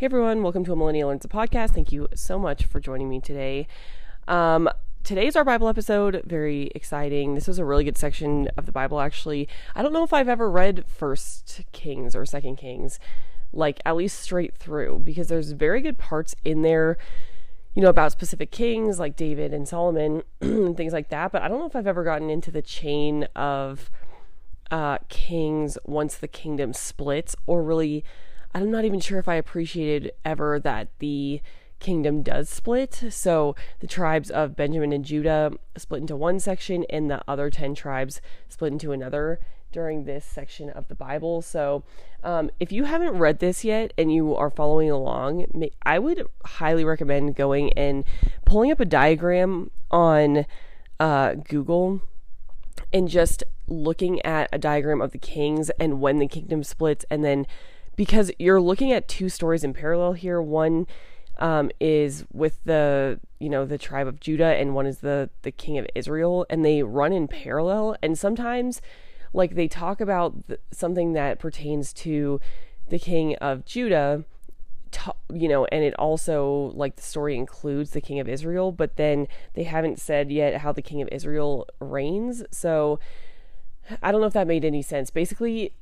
Hey everyone, welcome to a Millennial Learns a podcast. Thank you so much for joining me today. Um, today's our Bible episode. Very exciting. This was a really good section of the Bible, actually. I don't know if I've ever read First Kings or Second Kings, like at least straight through, because there's very good parts in there, you know, about specific kings like David and Solomon and things like that. But I don't know if I've ever gotten into the chain of uh, kings once the kingdom splits, or really I'm not even sure if I appreciated ever that the kingdom does split. So the tribes of Benjamin and Judah split into one section, and the other 10 tribes split into another during this section of the Bible. So um, if you haven't read this yet and you are following along, I would highly recommend going and pulling up a diagram on uh, Google and just looking at a diagram of the kings and when the kingdom splits and then because you're looking at two stories in parallel here. One um, is with the you know the tribe of Judah, and one is the the king of Israel, and they run in parallel. And sometimes, like they talk about th- something that pertains to the king of Judah, you know, and it also like the story includes the king of Israel, but then they haven't said yet how the king of Israel reigns. So I don't know if that made any sense. Basically,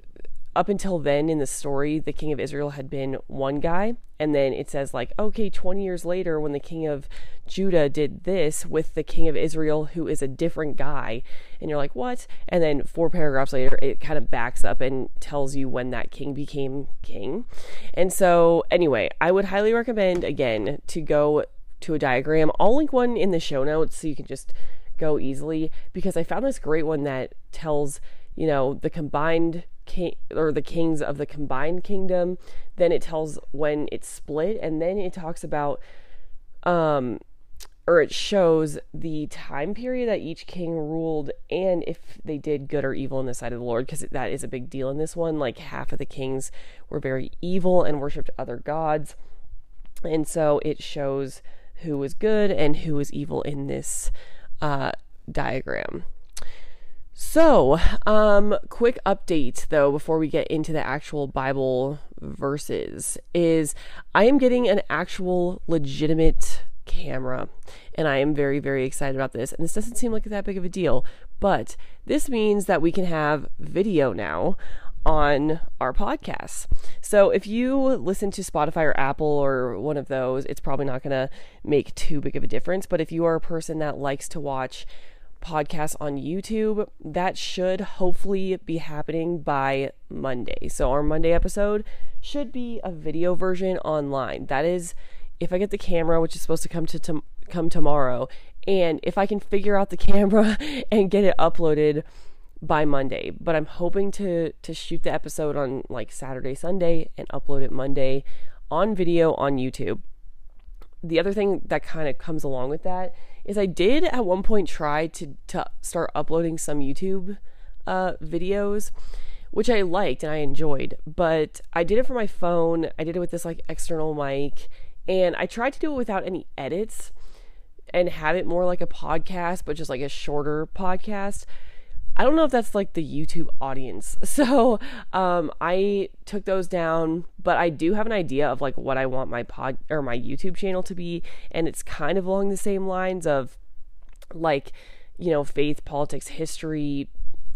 up until then in the story, the king of Israel had been one guy. And then it says, like, okay, 20 years later, when the king of Judah did this with the king of Israel, who is a different guy. And you're like, what? And then four paragraphs later, it kind of backs up and tells you when that king became king. And so, anyway, I would highly recommend, again, to go to a diagram. I'll link one in the show notes so you can just go easily because I found this great one that tells, you know, the combined king or the kings of the combined kingdom. Then it tells when it's split, and then it talks about um or it shows the time period that each king ruled and if they did good or evil in the sight of the Lord, because that is a big deal in this one. Like half of the kings were very evil and worshipped other gods. And so it shows who was good and who was evil in this uh, diagram. So, um, quick update though before we get into the actual Bible verses is I am getting an actual legitimate camera and I am very very excited about this. And this doesn't seem like that big of a deal, but this means that we can have video now on our podcasts. So if you listen to Spotify or Apple or one of those, it's probably not going to make too big of a difference, but if you are a person that likes to watch podcast on YouTube. That should hopefully be happening by Monday. So, our Monday episode should be a video version online. That is, if I get the camera, which is supposed to come to, come tomorrow, and if I can figure out the camera and get it uploaded by Monday. But I'm hoping to to shoot the episode on like Saturday, Sunday, and upload it Monday on video on YouTube. The other thing that kind of comes along with that is I did at one point try to to start uploading some YouTube uh, videos, which I liked and I enjoyed, but I did it for my phone. I did it with this like external mic, and I tried to do it without any edits and have it more like a podcast, but just like a shorter podcast. I don't know if that's like the YouTube audience. So um, I took those down, but I do have an idea of like what I want my pod or my YouTube channel to be. And it's kind of along the same lines of like, you know, faith, politics, history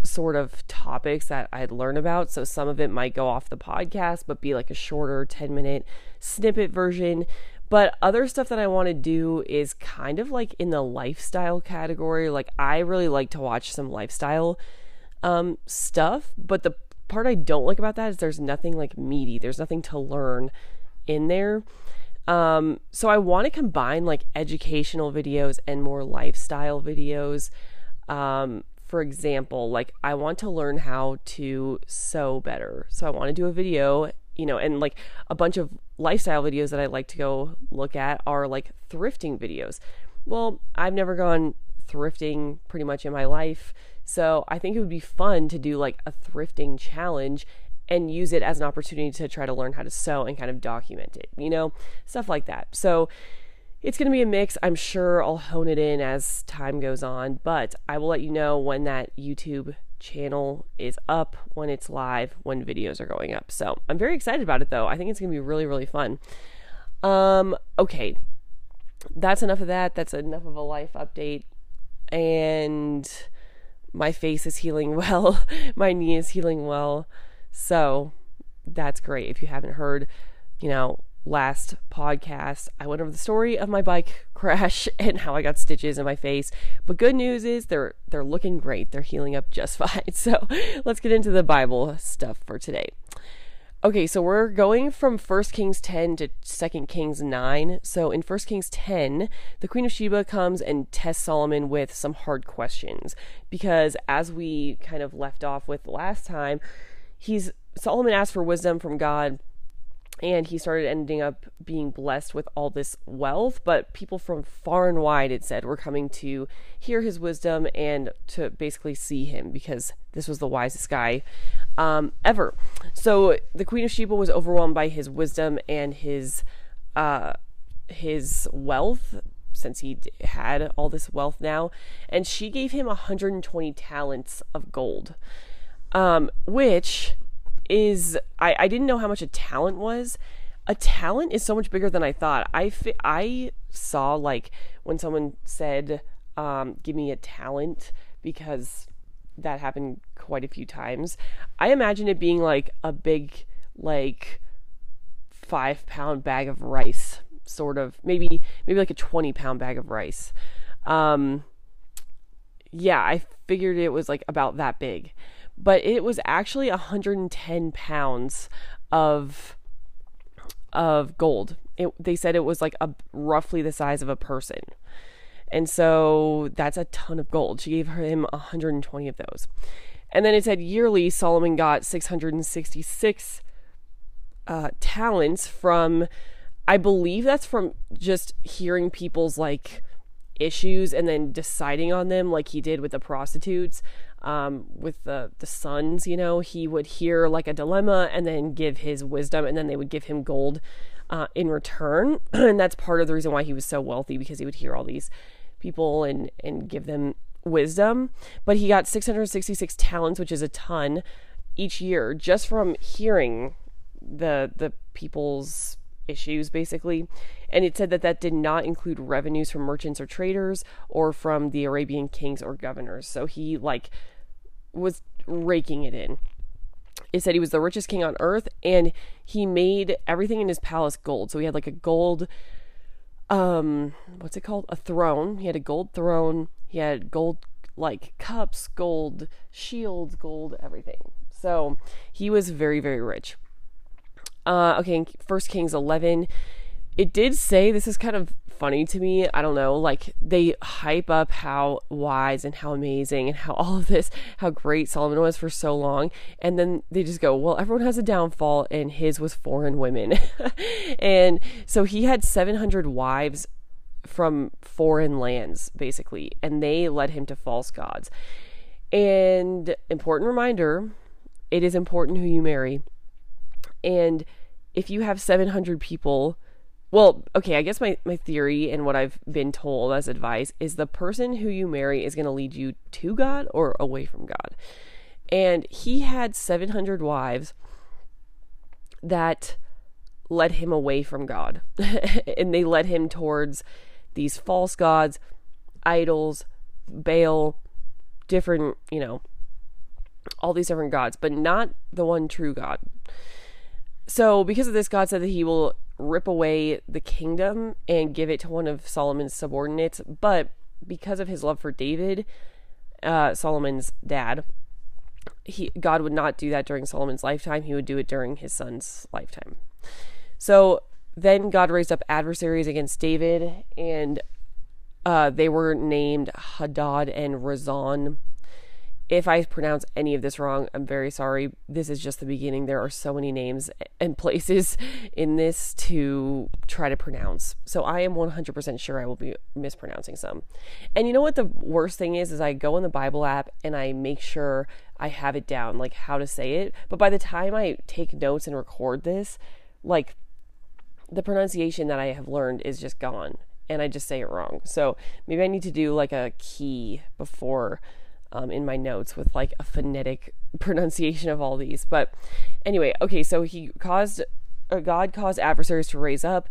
sort of topics that I'd learn about. So some of it might go off the podcast, but be like a shorter 10 minute snippet version. But other stuff that I want to do is kind of like in the lifestyle category. Like I really like to watch some lifestyle um, stuff, but the part I don't like about that is there's nothing like meaty. There's nothing to learn in there. Um, so I want to combine like educational videos and more lifestyle videos. Um, for example, like I want to learn how to sew better. So I want to do a video you know, and like a bunch of lifestyle videos that I like to go look at are like thrifting videos. Well, I've never gone thrifting pretty much in my life. So I think it would be fun to do like a thrifting challenge and use it as an opportunity to try to learn how to sew and kind of document it, you know, stuff like that. So it's going to be a mix. I'm sure I'll hone it in as time goes on, but I will let you know when that YouTube channel is up when it's live, when videos are going up. So I'm very excited about it though. I think it's gonna be really, really fun. Um, okay. That's enough of that. That's enough of a life update. And my face is healing well. my knee is healing well. So that's great. If you haven't heard, you know, last podcast, I went over the story of my bike crash and how I got stitches in my face. But good news is they're they're looking great. They're healing up just fine. So let's get into the Bible stuff for today. Okay, so we're going from 1 Kings 10 to 2 Kings 9. So in 1 Kings 10, the Queen of Sheba comes and tests Solomon with some hard questions because as we kind of left off with last time, he's Solomon asked for wisdom from God and he started ending up being blessed with all this wealth but people from far and wide it said were coming to hear his wisdom and to basically see him because this was the wisest guy um, ever. So the queen of sheba was overwhelmed by his wisdom and his uh, his wealth since he had all this wealth now and she gave him 120 talents of gold um, which is I, I didn't know how much a talent was. A talent is so much bigger than I thought. I, fi- I saw like when someone said, um, give me a talent because that happened quite a few times. I imagine it being like a big, like five pound bag of rice, sort of maybe maybe like a twenty pound bag of rice. Um, yeah, I figured it was like about that big but it was actually 110 pounds of of gold. It, they said it was like a roughly the size of a person. And so that's a ton of gold. She gave him 120 of those. And then it said yearly Solomon got 666 uh, talents from, I believe that's from just hearing people's like issues and then deciding on them, like he did with the prostitutes um, with the the sons, you know, he would hear like a dilemma and then give his wisdom, and then they would give him gold uh, in return, and that's part of the reason why he was so wealthy because he would hear all these people and and give them wisdom. But he got 666 talents, which is a ton each year, just from hearing the the people's issues basically. And it said that that did not include revenues from merchants or traders or from the arabian kings or governors. So he like was raking it in. It said he was the richest king on earth and he made everything in his palace gold. So he had like a gold um what's it called? A throne. He had a gold throne. He had gold like cups, gold shields, gold everything. So he was very very rich. Uh okay, First Kings 11 it did say this is kind of funny to me. I don't know, like they hype up how wise and how amazing and how all of this, how great Solomon was for so long. And then they just go, well, everyone has a downfall, and his was foreign women. and so he had 700 wives from foreign lands, basically, and they led him to false gods. And important reminder it is important who you marry. And if you have 700 people well, okay, I guess my, my theory and what I've been told as advice is the person who you marry is going to lead you to God or away from God. And he had 700 wives that led him away from God. and they led him towards these false gods, idols, Baal, different, you know, all these different gods, but not the one true God. So, because of this, God said that he will rip away the kingdom and give it to one of Solomon's subordinates. But because of his love for David, uh, Solomon's dad, he God would not do that during Solomon's lifetime. He would do it during his son's lifetime. So then God raised up adversaries against David, and uh, they were named Hadad and Rezon. If I pronounce any of this wrong, I'm very sorry. This is just the beginning. There are so many names and places in this to try to pronounce. So I am 100% sure I will be mispronouncing some. And you know what the worst thing is is I go in the Bible app and I make sure I have it down like how to say it, but by the time I take notes and record this, like the pronunciation that I have learned is just gone and I just say it wrong. So maybe I need to do like a key before um, in my notes with like a phonetic pronunciation of all these. But anyway, okay, so he caused, uh, God caused adversaries to raise up.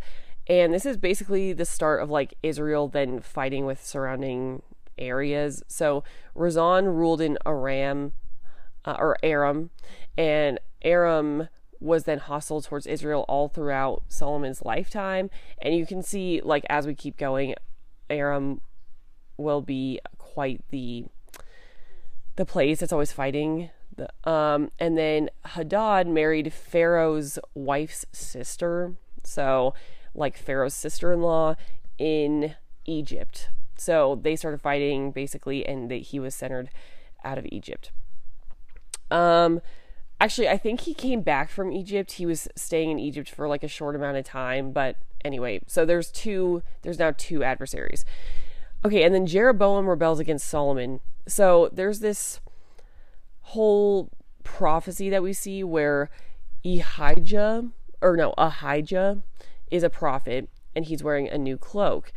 And this is basically the start of like Israel then fighting with surrounding areas. So Rezon ruled in Aram, uh, or Aram, and Aram was then hostile towards Israel all throughout Solomon's lifetime. And you can see, like, as we keep going, Aram will be quite the the place that's always fighting. The, um, and then Hadad married Pharaoh's wife's sister, so like Pharaoh's sister-in-law in Egypt. So they started fighting basically, and that he was centered out of Egypt. Um, actually, I think he came back from Egypt. He was staying in Egypt for like a short amount of time, but anyway, so there's two. There's now two adversaries. Okay, and then Jeroboam rebels against Solomon. So there's this whole prophecy that we see where Ahijah, or no, Ahijah is a prophet and he's wearing a new cloak.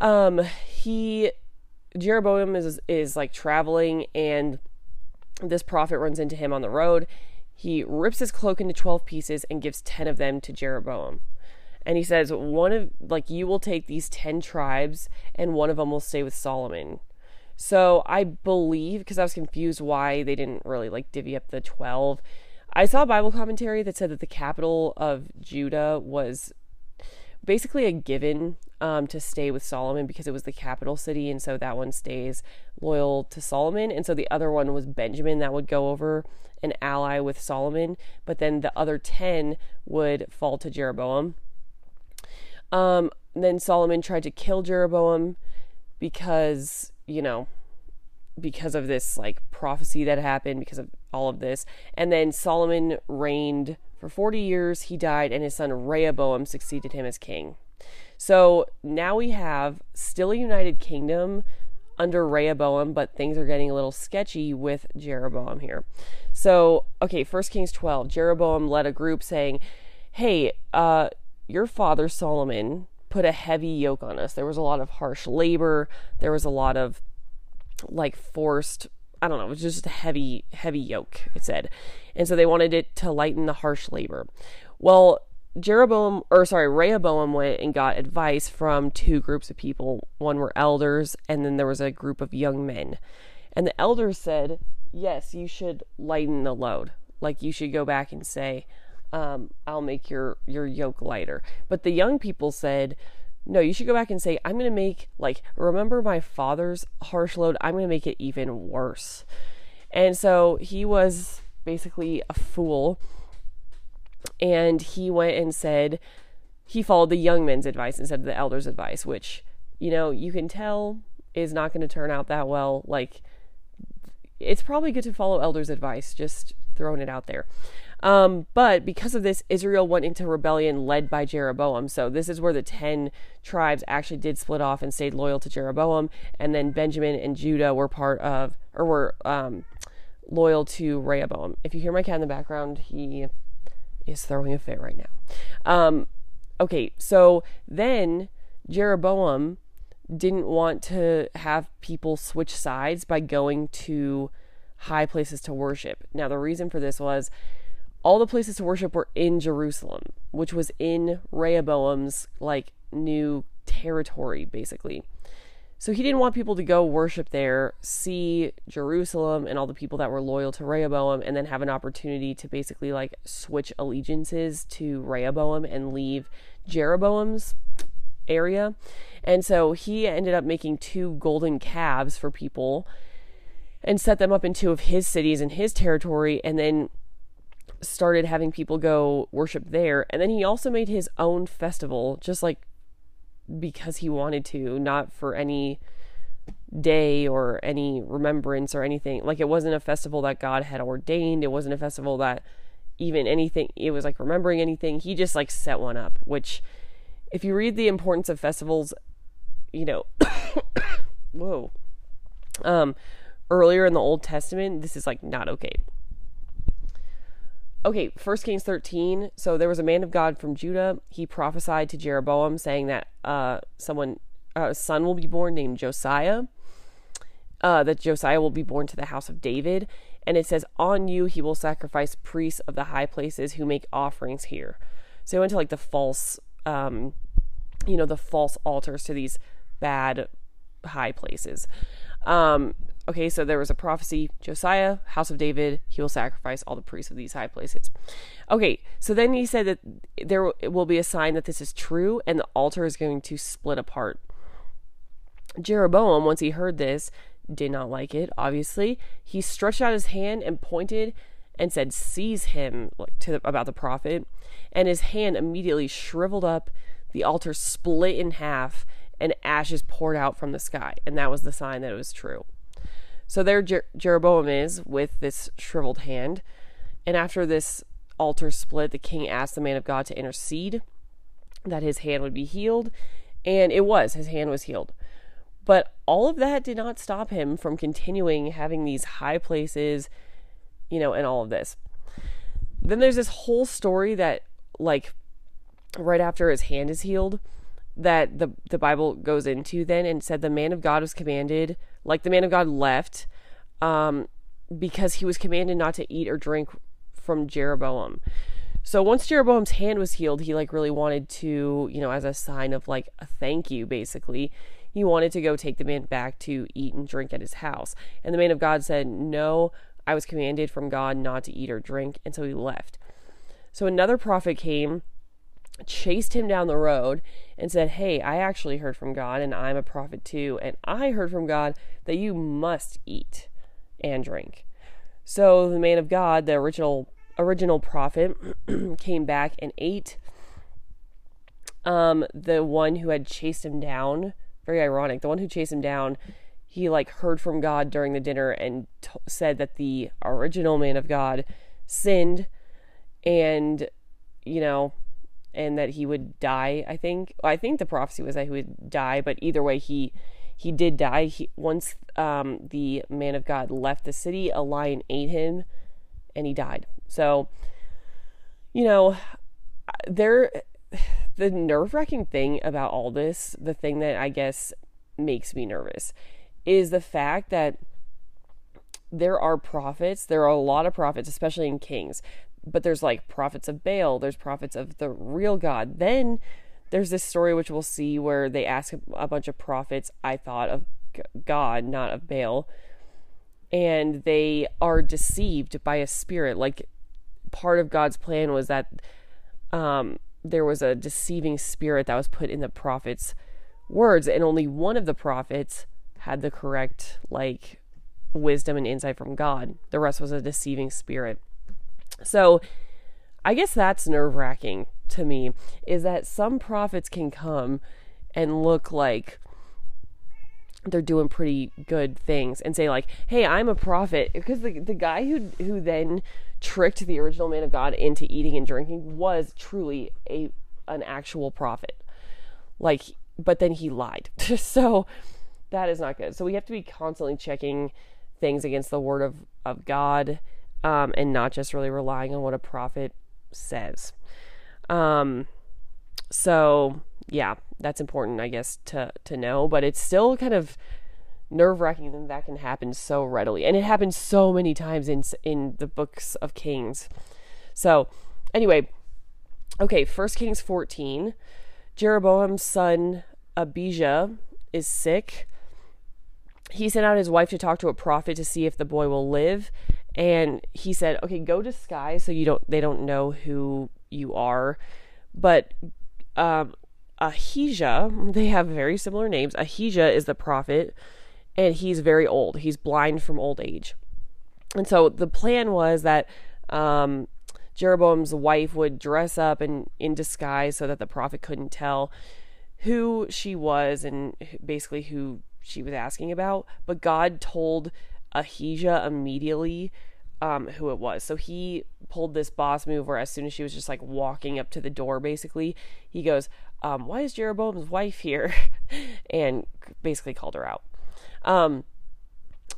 Um, he, Jeroboam is, is like traveling and this prophet runs into him on the road. He rips his cloak into 12 pieces and gives 10 of them to Jeroboam. And he says, one of, like, you will take these 10 tribes and one of them will stay with Solomon. So I believe, because I was confused why they didn't really like divvy up the 12. I saw a Bible commentary that said that the capital of Judah was basically a given um, to stay with Solomon because it was the capital city, and so that one stays loyal to Solomon. And so the other one was Benjamin that would go over an ally with Solomon, but then the other 10 would fall to Jeroboam. Um, then Solomon tried to kill Jeroboam because, you know, because of this like prophecy that happened, because of all of this. And then Solomon reigned for 40 years. He died, and his son Rehoboam succeeded him as king. So now we have still a united kingdom under Rehoboam, but things are getting a little sketchy with Jeroboam here. So, okay, First Kings 12, Jeroboam led a group saying, Hey, uh, your father Solomon put a heavy yoke on us. There was a lot of harsh labor, there was a lot of like forced I don't know, it was just a heavy, heavy yoke, it said. And so they wanted it to lighten the harsh labor. Well, Jeroboam, or sorry, Rehoboam went and got advice from two groups of people. One were elders, and then there was a group of young men. And the elders said, Yes, you should lighten the load. Like you should go back and say, um, I'll make your, your yoke lighter. But the young people said, No, you should go back and say, I'm going to make, like, remember my father's harsh load? I'm going to make it even worse. And so he was basically a fool and he went and said he followed the young men's advice instead of the elders' advice, which, you know, you can tell is not going to turn out that well. Like, it's probably good to follow elders' advice, just throwing it out there. Um, but because of this, Israel went into rebellion led by Jeroboam. So this is where the 10 tribes actually did split off and stayed loyal to Jeroboam. And then Benjamin and Judah were part of, or were um, loyal to Rehoboam. If you hear my cat in the background, he is throwing a fit right now. Um, okay, so then Jeroboam didn't want to have people switch sides by going to high places to worship. Now, the reason for this was all the places to worship were in Jerusalem, which was in Rehoboam's like new territory, basically. So he didn't want people to go worship there, see Jerusalem and all the people that were loyal to Rehoboam, and then have an opportunity to basically like switch allegiances to Rehoboam and leave Jeroboam's area. And so he ended up making two golden calves for people and set them up in two of his cities in his territory, and then started having people go worship there. And then he also made his own festival, just like because he wanted to, not for any day or any remembrance or anything. Like it wasn't a festival that God had ordained. It wasn't a festival that even anything it was like remembering anything. He just like set one up, which if you read the importance of festivals, you know, whoa. Um earlier in the Old Testament, this is like not okay okay, First Kings 13. So there was a man of God from Judah. He prophesied to Jeroboam saying that uh, someone, a son will be born named Josiah. uh, that Josiah will be born to the house of David. And it says, On you he will sacrifice priests of the high places who make offerings here. So he went to like the false, um, you know, the false altars to these bad high places. Um, okay, so there was a prophecy Josiah, house of David, he will sacrifice all the priests of these high places. Okay, so then he said that there will be a sign that this is true and the altar is going to split apart. Jeroboam, once he heard this, did not like it, obviously. He stretched out his hand and pointed and said, Seize him to the, about the prophet. And his hand immediately shriveled up, the altar split in half, and ashes poured out from the sky. And that was the sign that it was true. So there Jer- Jeroboam is with this shriveled hand. And after this altar split, the king asked the man of God to intercede that his hand would be healed. And it was, his hand was healed. But all of that did not stop him from continuing having these high places, you know, and all of this. Then there's this whole story that, like, right after his hand is healed, that the the Bible goes into then and said the man of God was commanded, like the man of God left, um, because he was commanded not to eat or drink from Jeroboam. So once Jeroboam's hand was healed, he like really wanted to, you know, as a sign of like a thank you, basically, he wanted to go take the man back to eat and drink at his house. And the man of God said, No, I was commanded from God not to eat or drink. And so he left. So another prophet came chased him down the road and said, Hey, I actually heard from God and I'm a prophet too. And I heard from God that you must eat and drink. So the man of God, the original original prophet, came back and ate. Um, the one who had chased him down, very ironic, the one who chased him down, he like heard from God during the dinner and t- said that the original man of God sinned and you know and that he would die. I think. I think the prophecy was that he would die, but either way, he he did die. He once um, the man of God left the city, a lion ate him, and he died. So, you know, there. The nerve wracking thing about all this, the thing that I guess makes me nervous, is the fact that there are prophets. There are a lot of prophets, especially in Kings, but there's like prophets of Baal, there's prophets of the real God. Then there's this story which we'll see where they ask a bunch of prophets, I thought of God, not of Baal, and they are deceived by a spirit. Like part of God's plan was that um, there was a deceiving spirit that was put in the prophets' words, and only one of the prophets had the correct like wisdom and insight from God. The rest was a deceiving spirit. So I guess that's nerve wracking to me is that some prophets can come and look like they're doing pretty good things and say like hey i'm a prophet. Because the, the guy who who then tricked the original man of god into eating and drinking was truly a an actual prophet. Like but then he lied. So that is not good. So we have to be constantly checking things against the word of of god um, and not just really relying on what a prophet says. Um, so yeah, that's important, I guess, to to know. But it's still kind of nerve wracking that that can happen so readily, and it happens so many times in in the books of Kings. So anyway, okay, First Kings fourteen. Jeroboam's son Abijah is sick. He sent out his wife to talk to a prophet to see if the boy will live, and he said, "Okay, go disguise so you don't they don't know who you are." But um, Ahijah, they have very similar names. Ahijah is the prophet, and he's very old. He's blind from old age, and so the plan was that um, Jeroboam's wife would dress up and in disguise so that the prophet couldn't tell who she was and basically who she was asking about. But God told Ahijah immediately um, who it was. So he pulled this boss move where as soon as she was just like walking up to the door, basically, he goes, um, Why is Jeroboam's wife here? and basically called her out. Um,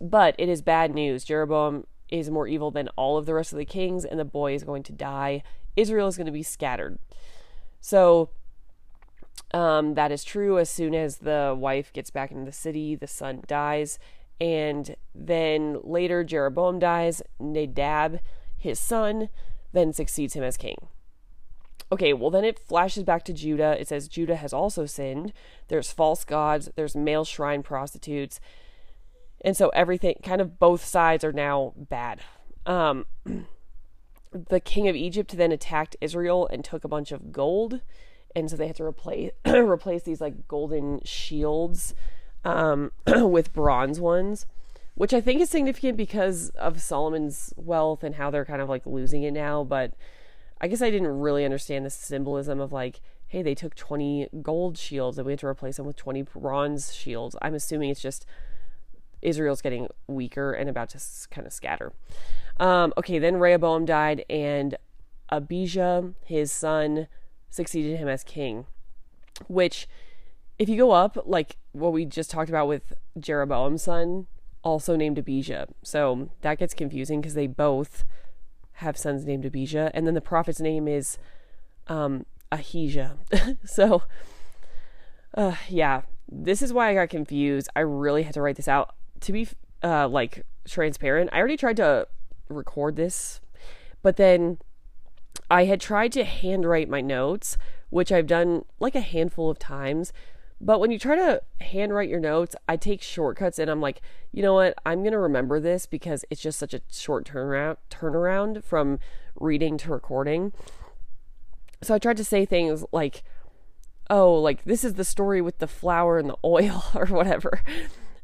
but it is bad news. Jeroboam is more evil than all of the rest of the kings, and the boy is going to die. Israel is going to be scattered. So um, that is true. As soon as the wife gets back into the city, the son dies, And then later, Jeroboam dies. Nadab, his son, then succeeds him as king. Okay, well, then it flashes back to Judah. It says Judah has also sinned. There's false gods, there's male shrine prostitutes. And so everything, kind of both sides are now bad. Um, the king of Egypt then attacked Israel and took a bunch of gold. And so they had to replace replace these like golden shields um, with bronze ones, which I think is significant because of Solomon's wealth and how they're kind of like losing it now. But I guess I didn't really understand the symbolism of like, hey, they took 20 gold shields and we had to replace them with 20 bronze shields. I'm assuming it's just Israel's getting weaker and about to kind of scatter. Um, okay, then Rehoboam died, and Abijah, his son, succeeded him as king. Which, if you go up, like what we just talked about with Jeroboam's son, also named Abijah. So that gets confusing because they both have sons named Abijah, and then the prophet's name is um, Ahijah. so, uh, yeah, this is why I got confused. I really had to write this out to be uh, like transparent. I already tried to record this, but then I had tried to handwrite my notes, which I've done like a handful of times. But when you try to handwrite your notes, I take shortcuts and I'm like, you know what? I'm going to remember this because it's just such a short turnaround turnaround from reading to recording. So I tried to say things like, oh, like this is the story with the flour and the oil or whatever.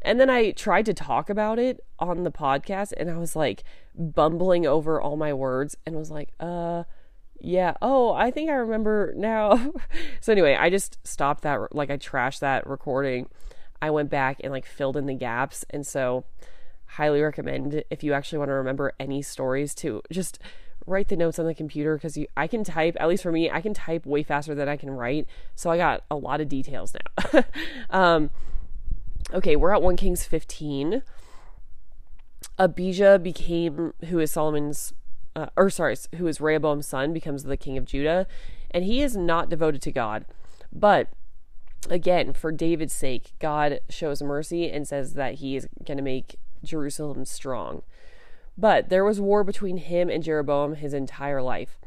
And then I tried to talk about it on the podcast and I was like bumbling over all my words and was like, uh, yeah, oh, I think I remember now. so anyway, I just stopped that, like I trashed that recording. I went back and like filled in the gaps. And so, highly recommend if you actually want to remember any stories to just write the notes on the computer because I can type, at least for me, I can type way faster than I can write. So I got a lot of details now. um, Okay, we're at 1 Kings 15. Abijah became, who is Solomon's, uh, or sorry, who is Rehoboam's son, becomes the king of Judah, and he is not devoted to God. But again, for David's sake, God shows mercy and says that he is going to make Jerusalem strong. But there was war between him and Jeroboam his entire life.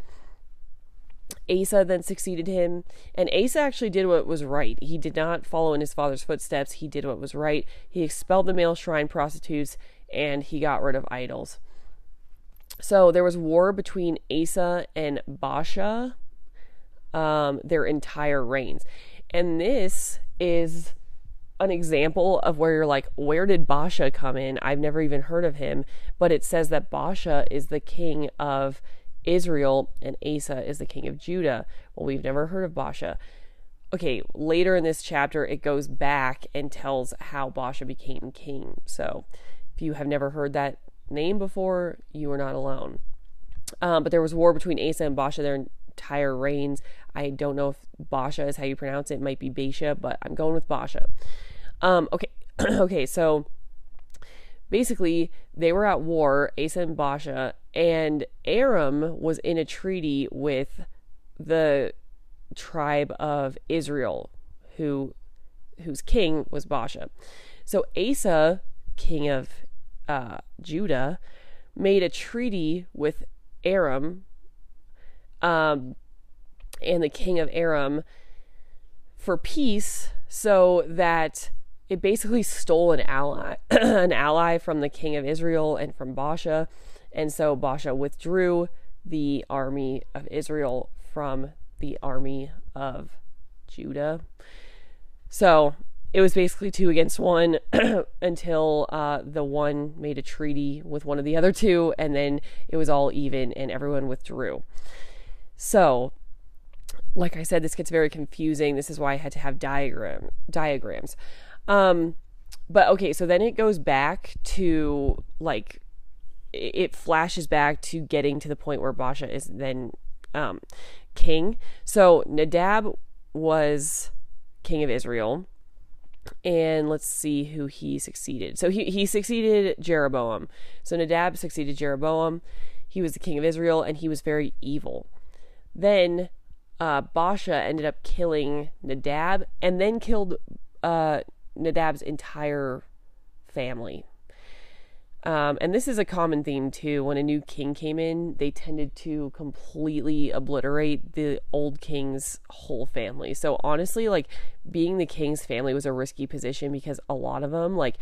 Asa then succeeded him, and Asa actually did what was right. He did not follow in his father's footsteps. He did what was right. He expelled the male shrine prostitutes and he got rid of idols. So there was war between Asa and Baasha um, their entire reigns. And this is an example of where you're like, where did Baasha come in? I've never even heard of him. But it says that Baasha is the king of Israel and Asa is the king of Judah. Well, we've never heard of Baasha. Okay, later in this chapter, it goes back and tells how Baasha became king. So if you have never heard that name before, you are not alone. Um, but there was war between Asa and Baasha their entire reigns. I don't know if Baasha is how you pronounce it. It might be Baasha, but I'm going with Baasha. Um, okay, okay, so basically they were at war, Asa and Baasha, and Aram was in a treaty with the tribe of Israel, who whose king was Baasha. So Asa, king of uh, Judah, made a treaty with Aram, um, and the king of Aram for peace, so that it basically stole an ally, an ally from the king of Israel and from Baasha and so Baasha withdrew the army of Israel from the army of Judah. So it was basically two against one until uh, the one made a treaty with one of the other two, and then it was all even and everyone withdrew. So, like I said, this gets very confusing. This is why I had to have diagram diagrams. Um, but okay, so then it goes back to like it flashes back to getting to the point where Baasha is then um, king. So Nadab was king of Israel. And let's see who he succeeded. So he, he succeeded Jeroboam. So Nadab succeeded Jeroboam. He was the king of Israel and he was very evil. Then uh, Baasha ended up killing Nadab and then killed uh, Nadab's entire family. Um, and this is a common theme too. When a new king came in, they tended to completely obliterate the old king's whole family. So honestly, like being the king's family was a risky position because a lot of them, like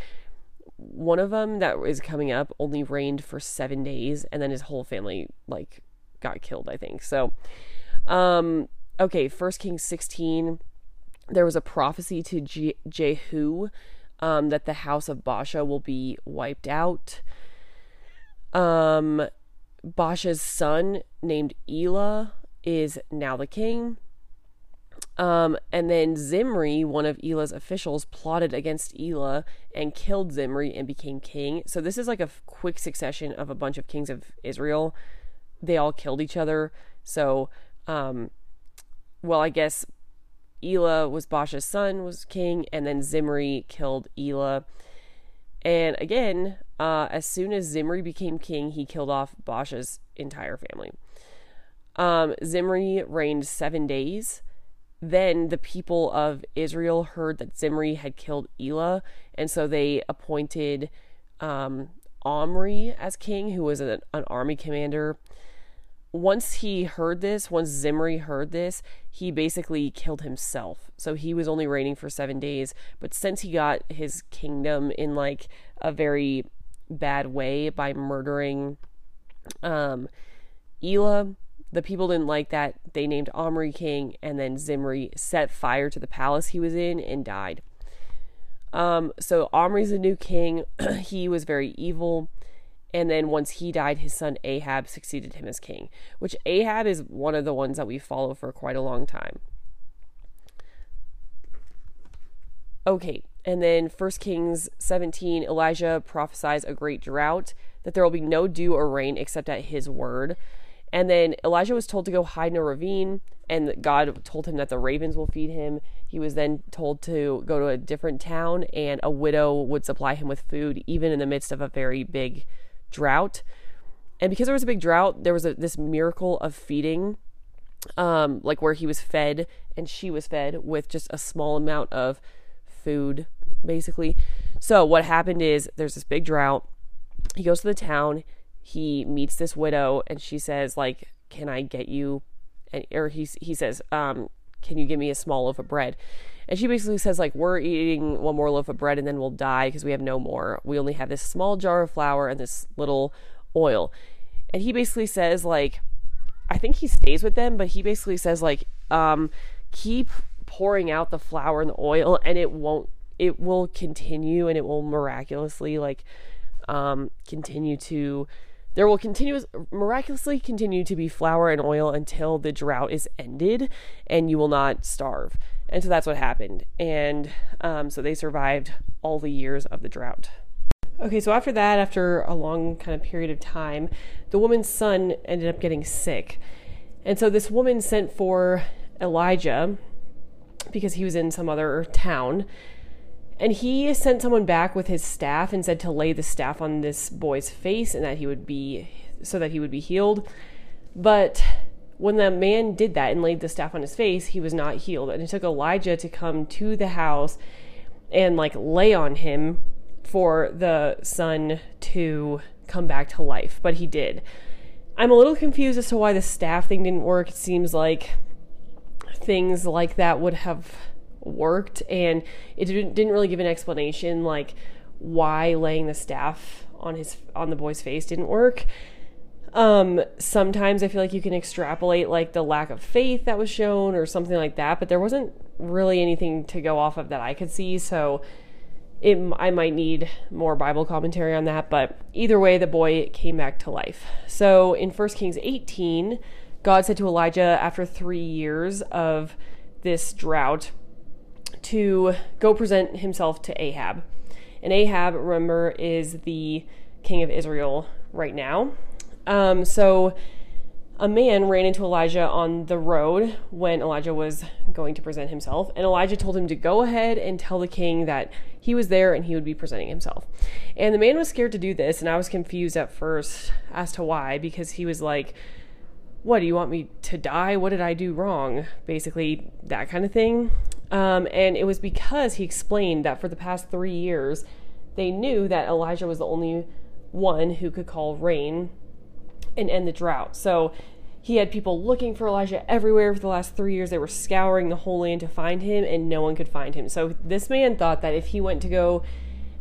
one of them that is coming up, only reigned for seven days, and then his whole family like got killed. I think so. Um, okay, First Kings sixteen. There was a prophecy to Je- Jehu um, that the house of Baasha will be wiped out. Um, Baasha's son, named Elah, is now the king. Um, and then Zimri, one of Elah's officials, plotted against Elah and killed Zimri and became king. So this is like a quick succession of a bunch of kings of Israel. They all killed each other. So, um, well, I guess Elah was Baasha's son, was king, and then Zimri killed Elah. And again, uh, as soon as Zimri became king, he killed off Baasha's entire family. Um, Zimri reigned seven days. Then the people of Israel heard that Zimri had killed Elah, and so they appointed um, Omri as king, who was an, an army commander once he heard this, once Zimri heard this, he basically killed himself. So he was only reigning for seven days. But since he got his kingdom in like a very bad way by murdering um, Elah, the people didn't like that. They named Omri king, and then Zimri set fire to the palace he was in and died. Um, so Omri's a new king. he was very evil. And then once he died, his son Ahab succeeded him as king, which Ahab is one of the ones that we follow for quite a long time. Okay, and then 1 Kings 17, Elijah prophesies a great drought, that there will be no dew or rain except at his word. And then Elijah was told to go hide in a ravine, and God told him that the ravens will feed him. He was then told to go to a different town, and a widow would supply him with food, even in the midst of a very big drought. And because there was a big drought, there was a, this miracle of feeding, um, like where he was fed and she was fed with just a small amount of food, basically. So what happened is there's this big drought. He goes to the town. He meets this widow, and she says, like, "Can I get you?" And, or he he says, um, "Can you give me a small loaf of bread?" And she basically says, like, we're eating one more loaf of bread and then we'll die because we have no more. We only have this small jar of flour and this little oil. And he basically says, like, I think he stays with them, but he basically says, like, um, keep pouring out the flour and the oil and it won't, it will continue and it will miraculously, like, um, continue to there will continue miraculously continue to be flour and oil until the drought is ended and you will not starve. And so that's what happened. And um, so they survived all the years of the drought. Okay, so after that, after a long kind of period of time, the woman's son ended up getting sick. And so this woman sent for Elijah because he was in some other town. And he sent someone back with his staff and said to lay the staff on this boy's face and that he would be so that he would be healed. But when the man did that and laid the staff on his face, he was not healed. And it took Elijah to come to the house and like lay on him for the son to come back to life. But he did. I'm a little confused as to why the staff thing didn't work. It seems like things like that would have worked and it didn't really give an explanation like why laying the staff on his on the boy's face didn't work um, sometimes I feel like you can extrapolate like the lack of faith that was shown or something like that, but there wasn't really anything to go off of that I could see. So it, I might need more Bible commentary on that, but either way, the boy came back to life. So in 1 Kings 18, God said to Elijah after three years of this drought to go present himself to Ahab. And Ahab, remember, is the king of Israel right now. Um, so a man ran into Elijah on the road when Elijah was going to present himself, and Elijah told him to go ahead and tell the king that he was there and he would be presenting himself. And the man was scared to do this, and I was confused at first as to why, because he was like, What, do you want me to die? What did I do wrong? Basically, that kind of thing. Um, and it was because he explained that for the past three years, they knew that Elijah was the only one who could call rain and end the drought. So he had people looking for Elijah everywhere for the last three years. They were scouring the whole land to find him, and no one could find him. So this man thought that if he went to go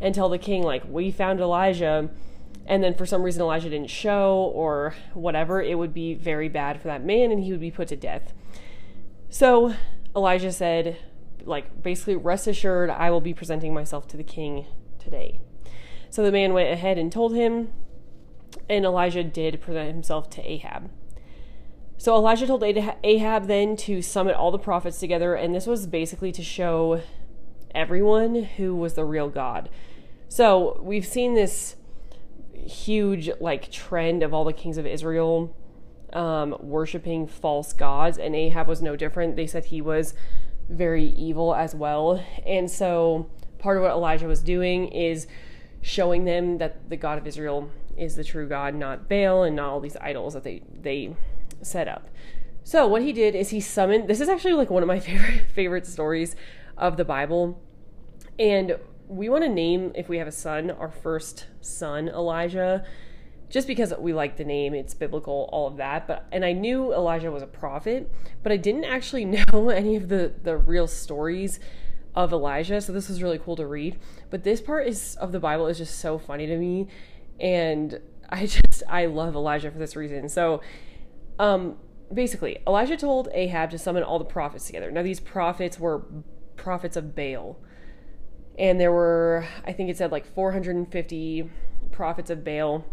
and tell the king, like, we found Elijah, and then for some reason Elijah didn't show or whatever, it would be very bad for that man and he would be put to death. So Elijah said, like, basically, rest assured, I will be presenting myself to the king today. So the man went ahead and told him, and Elijah did present himself to Ahab. So Elijah told Ahab then to summon all the prophets together, and this was basically to show everyone who was the real God. So we've seen this huge like trend of all the kings of Israel um, worshiping false gods, and Ahab was no different. They said he was very evil as well, and so part of what Elijah was doing is showing them that the God of Israel is the true God, not Baal and not all these idols that they they set up. So what he did is he summoned. This is actually like one of my favorite favorite stories of the Bible, and we want to name if we have a son our first son Elijah just because we like the name it's biblical all of that but and I knew Elijah was a prophet but I didn't actually know any of the the real stories of Elijah so this was really cool to read but this part is of the Bible is just so funny to me and I just I love Elijah for this reason so um basically Elijah told Ahab to summon all the prophets together now these prophets were prophets of Baal and there were I think it said like 450 prophets of Baal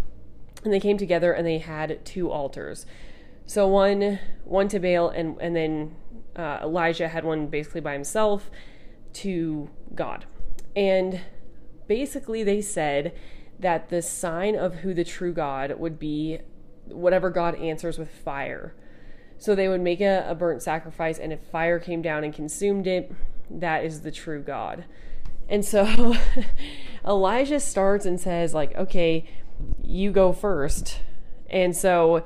and they came together and they had two altars. So one one to Baal and and then uh, Elijah had one basically by himself to God. And basically they said that the sign of who the true God would be whatever God answers with fire. So they would make a, a burnt sacrifice and if fire came down and consumed it, that is the true God. And so Elijah starts and says, like, okay, you go first. And so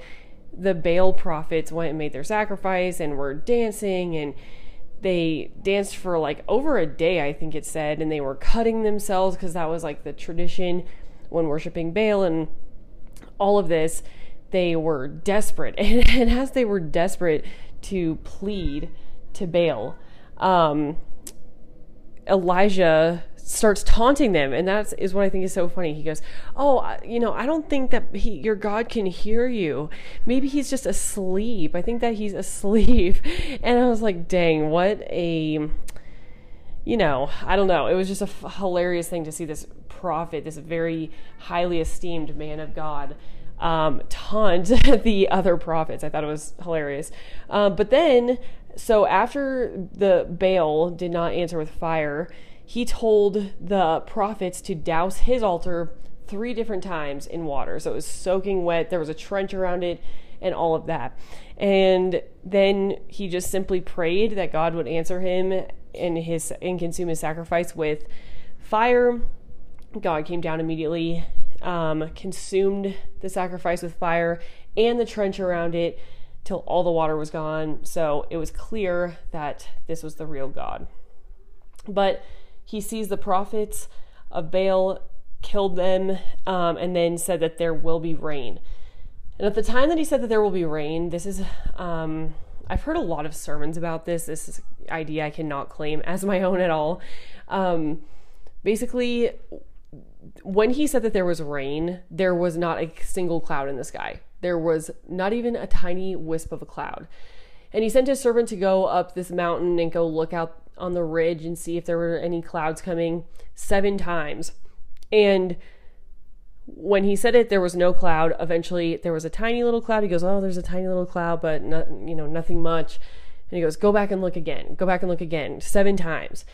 the Baal prophets went and made their sacrifice and were dancing and they danced for like over a day, I think it said, and they were cutting themselves because that was like the tradition when worshiping Baal and all of this. They were desperate. And, and as they were desperate to plead to Baal, um, Elijah starts taunting them and that is what i think is so funny he goes oh you know i don't think that he, your god can hear you maybe he's just asleep i think that he's asleep and i was like dang what a you know i don't know it was just a f- hilarious thing to see this prophet this very highly esteemed man of god um, taunt the other prophets i thought it was hilarious um, but then so after the Baal did not answer with fire, he told the prophets to douse his altar three different times in water. So it was soaking wet, there was a trench around it, and all of that. And then he just simply prayed that God would answer him and his and consume his sacrifice with fire. God came down immediately, um, consumed the sacrifice with fire and the trench around it till all the water was gone. So it was clear that this was the real God. But he sees the prophets of Baal, killed them, um, and then said that there will be rain. And at the time that he said that there will be rain, this is, um, I've heard a lot of sermons about this. This is idea I cannot claim as my own at all. Um, basically, when he said that there was rain, there was not a single cloud in the sky. There was not even a tiny wisp of a cloud. And he sent his servant to go up this mountain and go look out on the ridge and see if there were any clouds coming seven times. And when he said it, there was no cloud. Eventually, there was a tiny little cloud. He goes, "Oh, there's a tiny little cloud, but not, you know, nothing much." And he goes, "Go back and look again. Go back and look again, seven times."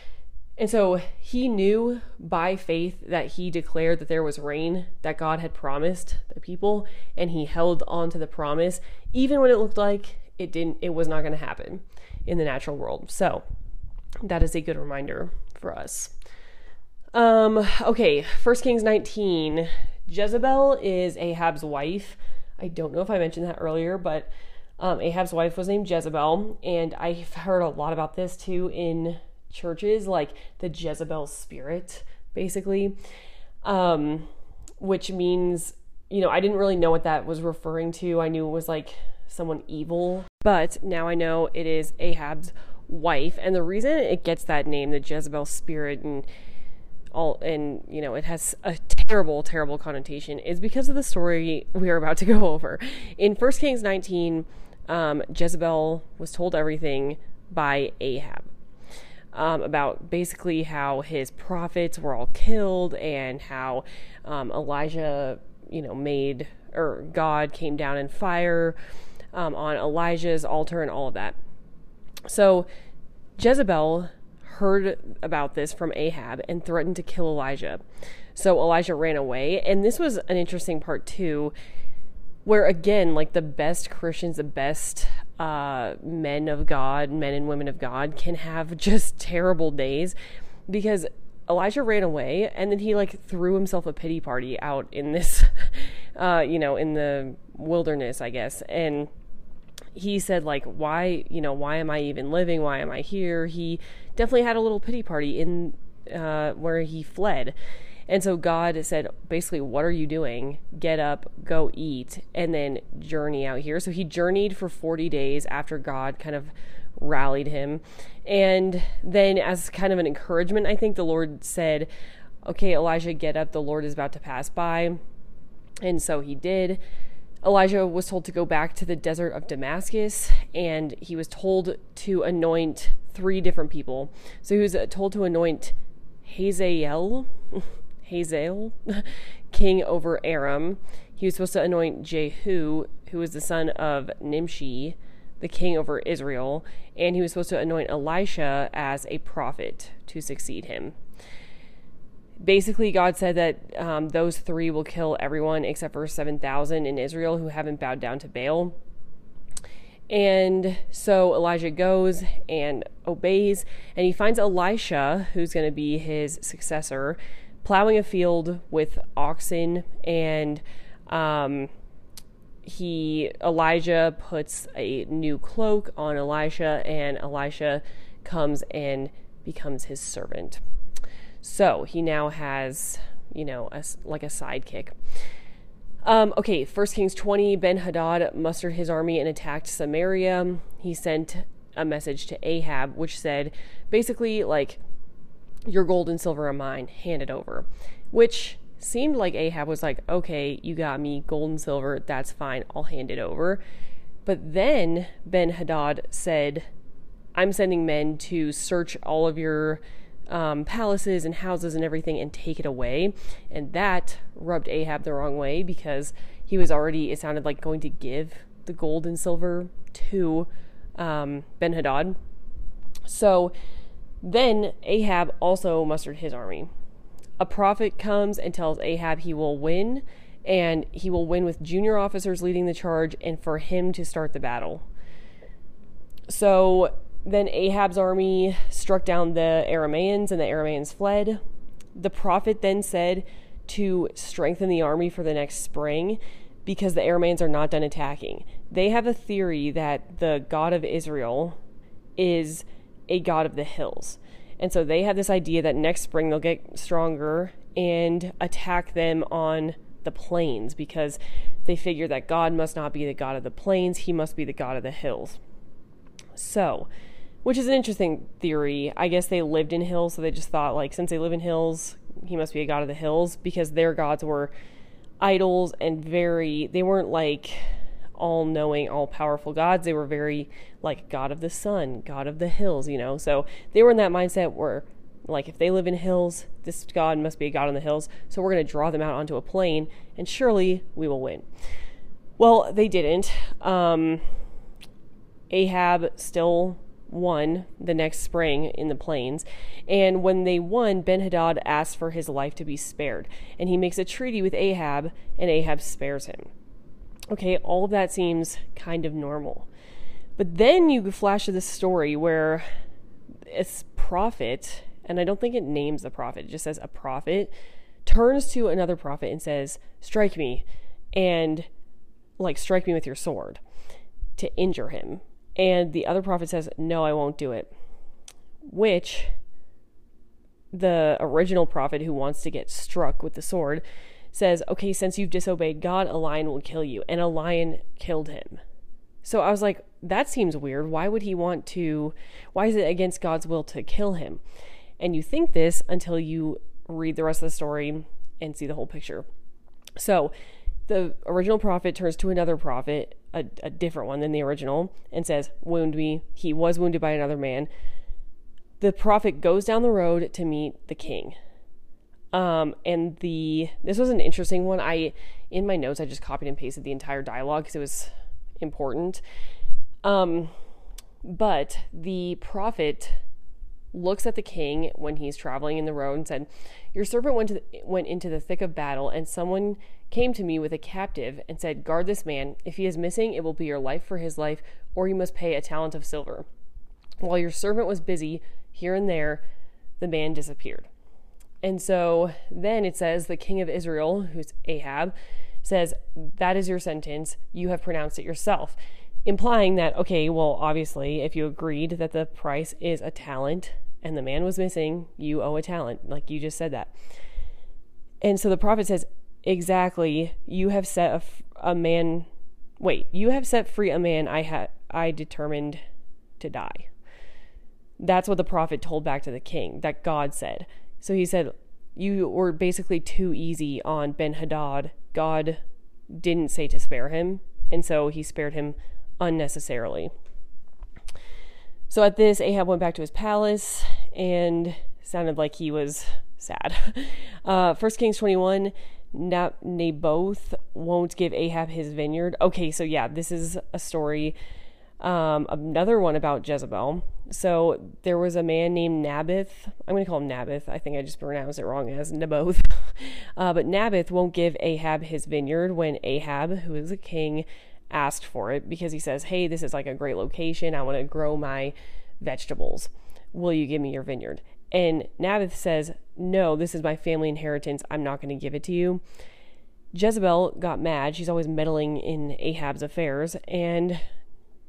And so he knew by faith that he declared that there was rain that God had promised the people, and he held on to the promise, even when it looked like it didn't, it was not going to happen in the natural world. So that is a good reminder for us. Um, okay, First Kings 19. Jezebel is Ahab's wife. I don't know if I mentioned that earlier, but um, Ahab's wife was named Jezebel, and I've heard a lot about this too in churches, like the Jezebel spirit, basically. Um, which means, you know, I didn't really know what that was referring to. I knew it was like someone evil, but now I know it is Ahab's wife. And the reason it gets that name, the Jezebel spirit, and all and you know it has a terrible terrible connotation is because of the story we are about to go over in 1 kings 19 um, jezebel was told everything by ahab um, about basically how his prophets were all killed and how um, elijah you know made or god came down in fire um, on elijah's altar and all of that so jezebel heard about this from Ahab and threatened to kill Elijah. So Elijah ran away. And this was an interesting part, too, where again, like the best Christians, the best uh, men of God, men and women of God, can have just terrible days because Elijah ran away and then he like threw himself a pity party out in this, uh, you know, in the wilderness, I guess. And he said like why you know why am i even living why am i here he definitely had a little pity party in uh, where he fled and so god said basically what are you doing? Get up go eat and then journey out here. So he journeyed for 40 days after god kind of rallied him. And then as kind of an encouragement i think the lord said okay elijah get up. The lord is about to pass by. And so he did. Elijah was told to go back to the desert of Damascus and he was told to anoint three different people. So he was told to anoint Hazael, Hazael, king over Aram. He was supposed to anoint Jehu, who was the son of Nimshi, the king over Israel, and he was supposed to anoint Elisha as a prophet to succeed him basically god said that um, those three will kill everyone except for 7000 in israel who haven't bowed down to baal and so elijah goes and obeys and he finds elisha who's going to be his successor plowing a field with oxen and um, he elijah puts a new cloak on elisha and elisha comes and becomes his servant so he now has, you know, a, like a sidekick. Um, okay, First Kings 20, Ben Hadad mustered his army and attacked Samaria. He sent a message to Ahab, which said basically, like, your gold and silver are mine, hand it over. Which seemed like Ahab was like, okay, you got me, gold and silver, that's fine, I'll hand it over. But then Ben Hadad said, I'm sending men to search all of your um, palaces and houses and everything and take it away. And that rubbed Ahab the wrong way because he was already, it sounded like, going to give the gold and silver to um, Ben Hadad. So then Ahab also mustered his army. A prophet comes and tells Ahab he will win, and he will win with junior officers leading the charge and for him to start the battle. So then Ahab's army struck down the Aramaeans, and the Aramaeans fled. The prophet then said to strengthen the army for the next spring because the Aramaeans are not done attacking. They have a theory that the God of Israel is a God of the hills. And so they have this idea that next spring they'll get stronger and attack them on the plains because they figure that God must not be the God of the plains, he must be the God of the hills. So, which is an interesting theory. I guess they lived in hills, so they just thought like since they live in hills, he must be a god of the hills because their gods were idols and very they weren't like all knowing, all powerful gods. They were very like god of the sun, god of the hills, you know. So they were in that mindset where like if they live in hills, this god must be a god on the hills. So we're going to draw them out onto a plain and surely we will win. Well, they didn't. Um, Ahab still won the next spring in the plains. And when they won, Ben Hadad asked for his life to be spared. And he makes a treaty with Ahab, and Ahab spares him. Okay, all of that seems kind of normal. But then you flash to this story where it's prophet, and I don't think it names the prophet, it just says a prophet, turns to another prophet and says, Strike me, and like strike me with your sword to injure him and the other prophet says, No, I won't do it. Which the original prophet who wants to get struck with the sword says, Okay, since you've disobeyed God, a lion will kill you. And a lion killed him. So I was like, That seems weird. Why would he want to? Why is it against God's will to kill him? And you think this until you read the rest of the story and see the whole picture. So the original prophet turns to another prophet, a, a different one than the original, and says, Wound me. He was wounded by another man. The prophet goes down the road to meet the king. Um, and the this was an interesting one. I in my notes I just copied and pasted the entire dialogue because it was important. Um, but the prophet looks at the king when he's traveling in the road and said, "Your servant went to the, went into the thick of battle, and someone came to me with a captive and said, "Guard this man. If he is missing, it will be your life for his life, or you must pay a talent of silver." While your servant was busy here and there, the man disappeared. And so then it says the king of Israel, who's Ahab, says, That is your sentence. You have pronounced it yourself. Implying that, okay, well, obviously, if you agreed that the price is a talent and the man was missing, you owe a talent. Like you just said that. And so the prophet says, Exactly, you have set a, a man, wait, you have set free a man I had I determined to die. That's what the prophet told back to the king, that God said. So he said, You were basically too easy on Ben Hadad. God didn't say to spare him, and so he spared him unnecessarily. So at this, Ahab went back to his palace and sounded like he was sad. Uh, 1 Kings 21, Naboth won't give Ahab his vineyard. Okay, so yeah, this is a story um, another one about Jezebel. So there was a man named Naboth. I'm going to call him Naboth. I think I just pronounced it wrong as Naboth. uh, but Naboth won't give Ahab his vineyard when Ahab, who is a king, asked for it because he says, Hey, this is like a great location. I want to grow my vegetables. Will you give me your vineyard? And Naboth says, No, this is my family inheritance. I'm not going to give it to you. Jezebel got mad. She's always meddling in Ahab's affairs. And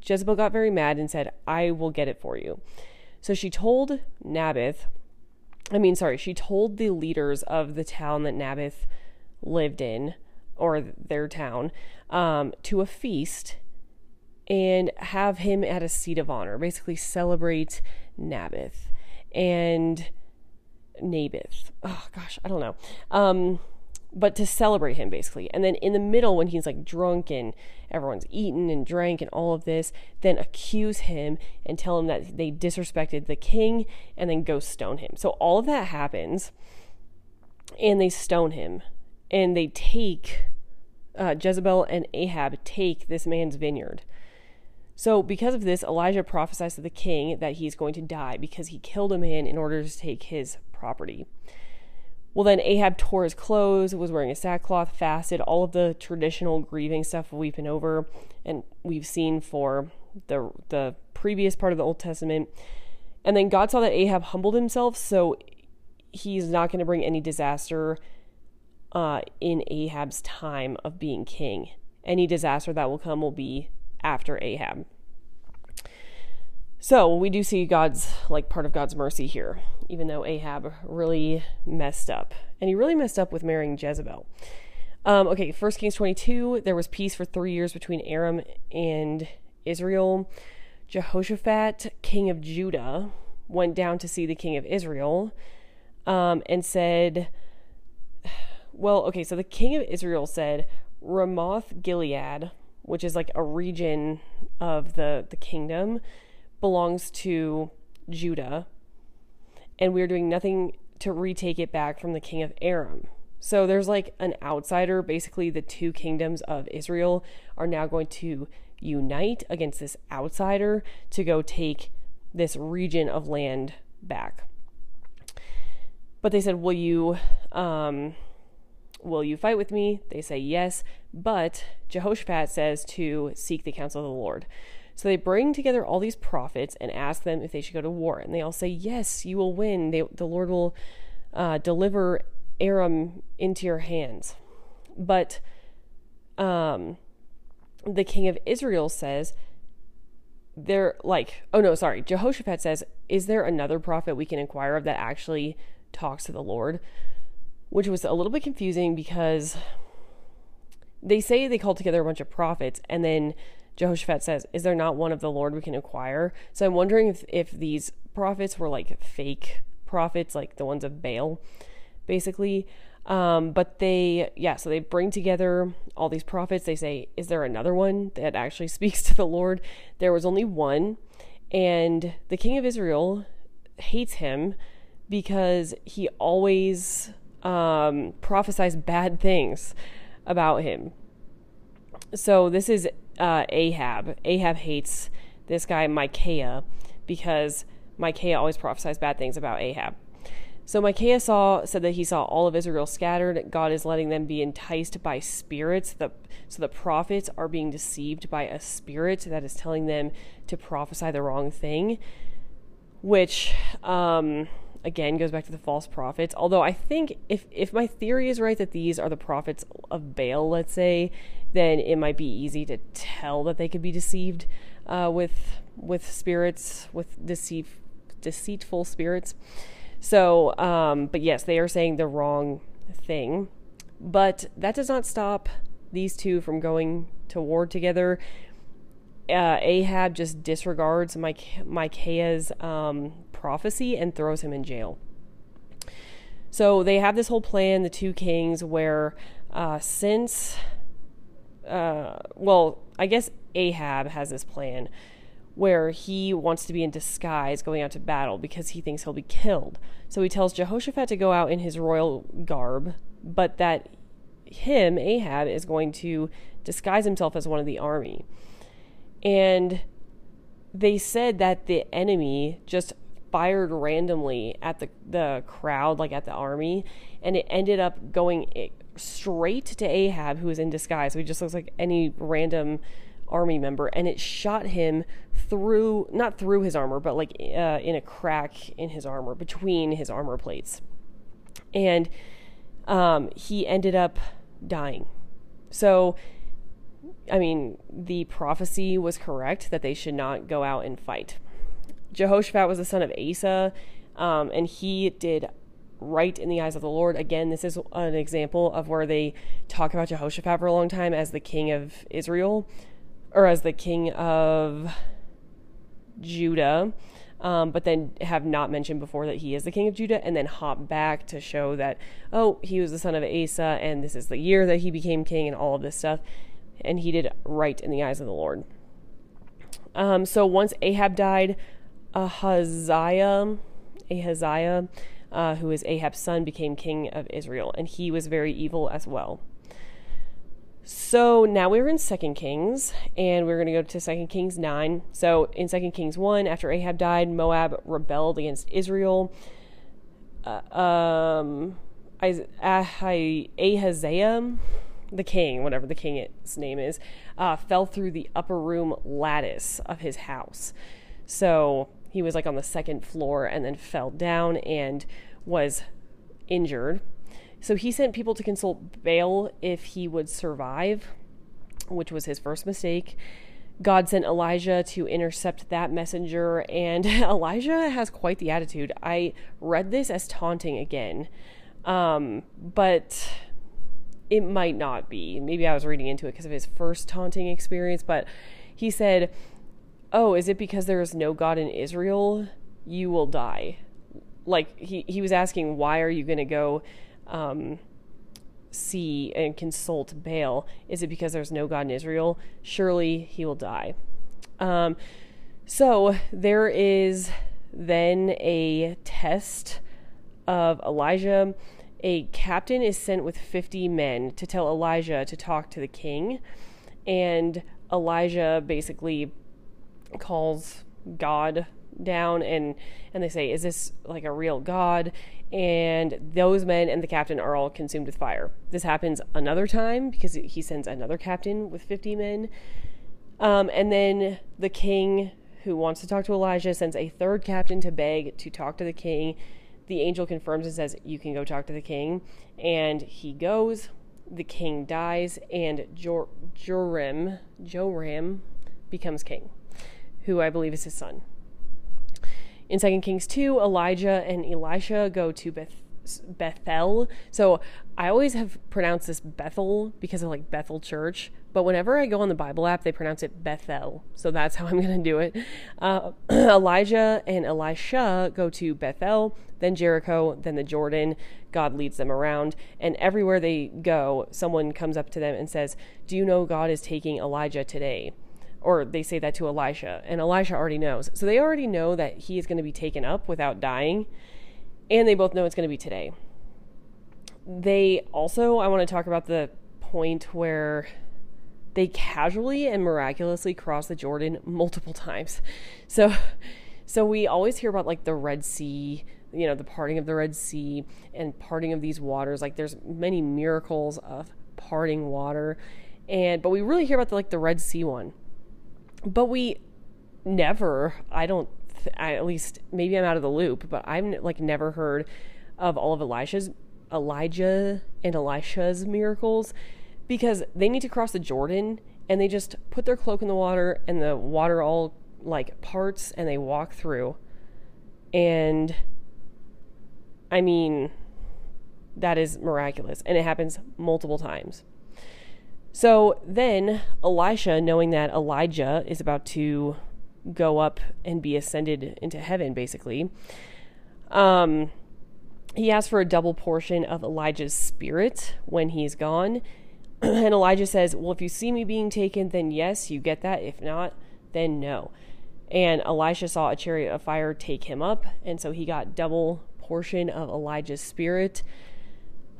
Jezebel got very mad and said, I will get it for you. So she told Naboth, I mean, sorry, she told the leaders of the town that Naboth lived in, or their town, um, to a feast and have him at a seat of honor, basically celebrate Naboth and Naboth. Oh gosh, I don't know. Um, but to celebrate him basically. And then in the middle, when he's like drunk and everyone's eaten and drank and all of this, then accuse him and tell him that they disrespected the king and then go stone him. So all of that happens and they stone him and they take uh, Jezebel and Ahab take this man's vineyard. So, because of this, Elijah prophesies to the king that he's going to die because he killed a man in order to take his property. Well, then Ahab tore his clothes, was wearing a sackcloth, fasted, all of the traditional grieving stuff we've been over and we've seen for the the previous part of the Old Testament. And then God saw that Ahab humbled himself, so he's not going to bring any disaster uh, in Ahab's time of being king. Any disaster that will come will be after Ahab. So we do see God's, like, part of God's mercy here, even though Ahab really messed up. And he really messed up with marrying Jezebel. Um, okay, 1 Kings 22, there was peace for three years between Aram and Israel. Jehoshaphat, king of Judah, went down to see the king of Israel um, and said, Well, okay, so the king of Israel said, Ramoth Gilead, which is like a region of the, the kingdom, belongs to Judah, and we're doing nothing to retake it back from the king of Aram. So there's like an outsider. Basically, the two kingdoms of Israel are now going to unite against this outsider to go take this region of land back. But they said, "Will you, um, will you fight with me?" They say yes, but Jehoshaphat says to seek the counsel of the Lord. So they bring together all these prophets and ask them if they should go to war. And they all say, Yes, you will win. They, the Lord will uh, deliver Aram into your hands. But um, the king of Israel says, they're like, oh no, sorry. Jehoshaphat says, Is there another prophet we can inquire of that actually talks to the Lord? which was a little bit confusing because they say they called together a bunch of prophets, and then Jehoshaphat says, Is there not one of the Lord we can acquire? So I'm wondering if, if these prophets were like fake prophets, like the ones of Baal, basically. Um, but they, yeah, so they bring together all these prophets. They say, Is there another one that actually speaks to the Lord? There was only one. And the king of Israel hates him because he always um, prophesies bad things about him. So this is uh, Ahab. Ahab hates this guy Micaiah because Micaiah always prophesies bad things about Ahab. So Micaiah saw said that he saw all of Israel scattered. God is letting them be enticed by spirits. The, so the prophets are being deceived by a spirit that is telling them to prophesy the wrong thing, which um, again goes back to the false prophets. Although I think if if my theory is right that these are the prophets of Baal, let's say, then it might be easy to tell that they could be deceived uh, with with spirits with deceit deceitful spirits. So, um, but yes, they are saying the wrong thing. But that does not stop these two from going to war together. Uh, Ahab just disregards Mike, Micaiah's um, prophecy and throws him in jail. So they have this whole plan, the two kings, where uh, since, uh, well, I guess Ahab has this plan where he wants to be in disguise going out to battle because he thinks he'll be killed. So he tells Jehoshaphat to go out in his royal garb, but that him, Ahab, is going to disguise himself as one of the army. And they said that the enemy just fired randomly at the the crowd, like at the army, and it ended up going straight to Ahab, who was in disguise. So he just looks like any random army member, and it shot him through not through his armor, but like uh, in a crack in his armor between his armor plates, and um, he ended up dying. So. I mean, the prophecy was correct that they should not go out and fight. Jehoshaphat was the son of Asa, um, and he did right in the eyes of the Lord. Again, this is an example of where they talk about Jehoshaphat for a long time as the king of Israel, or as the king of Judah. Um, but then have not mentioned before that he is the king of Judah, and then hop back to show that, oh, he was the son of Asa, and this is the year that he became king, and all of this stuff. And he did right in the eyes of the Lord. Um, so once Ahab died, Ahaziah, Ahaziah, uh, who is Ahab's son, became king of Israel, and he was very evil as well. So now we're in Second Kings, and we're going to go to Second Kings 9. So in Second Kings 1, after Ahab died, Moab rebelled against Israel. Uh, um, Ahaziah, the king, whatever the king's name is, uh, fell through the upper room lattice of his house. So he was like on the second floor and then fell down and was injured. So he sent people to consult Baal if he would survive, which was his first mistake. God sent Elijah to intercept that messenger, and Elijah has quite the attitude. I read this as taunting again, um, but it might not be. Maybe I was reading into it because of his first taunting experience, but he said, oh, is it because there is no God in Israel? You will die. Like he, he was asking, why are you going to go um, see and consult Baal? Is it because there's no God in Israel? Surely he will die. Um, so there is then a test of Elijah. A captain is sent with 50 men to tell Elijah to talk to the king. And Elijah basically calls God down and and they say is this like a real god? And those men and the captain are all consumed with fire. This happens another time because he sends another captain with 50 men. Um, and then the king who wants to talk to elijah sends a third captain to beg to talk to the king. The angel confirms and says you can go talk to the king. And he goes. The king dies and Jor- joram joram becomes king who I believe is his son. In 2 Kings 2, Elijah and Elisha go to Beth- Bethel. So I always have pronounced this Bethel because of like Bethel Church. But whenever I go on the Bible app, they pronounce it Bethel. So that's how I'm going to do it. Uh, Elijah and Elisha go to Bethel, then Jericho, then the Jordan. God leads them around. And everywhere they go, someone comes up to them and says, Do you know God is taking Elijah today? Or they say that to Elisha. And Elisha already knows. So they already know that he is going to be taken up without dying and they both know it's going to be today. They also, I want to talk about the point where they casually and miraculously cross the Jordan multiple times. So, so we always hear about like the Red Sea, you know, the parting of the Red Sea and parting of these waters. Like there's many miracles of parting water, and but we really hear about the, like the Red Sea one, but we never, I don't I, at least maybe I'm out of the loop, but I've like never heard of all of Elisha's Elijah and Elisha's miracles because they need to cross the Jordan and they just put their cloak in the water and the water all like parts and they walk through. And I mean, that is miraculous and it happens multiple times. So then Elisha, knowing that Elijah is about to go up and be ascended into heaven, basically. Um, he asks for a double portion of Elijah's spirit when he's gone. and Elijah says, Well, if you see me being taken, then yes, you get that. If not, then no. And Elisha saw a chariot of fire take him up, and so he got double portion of Elijah's spirit.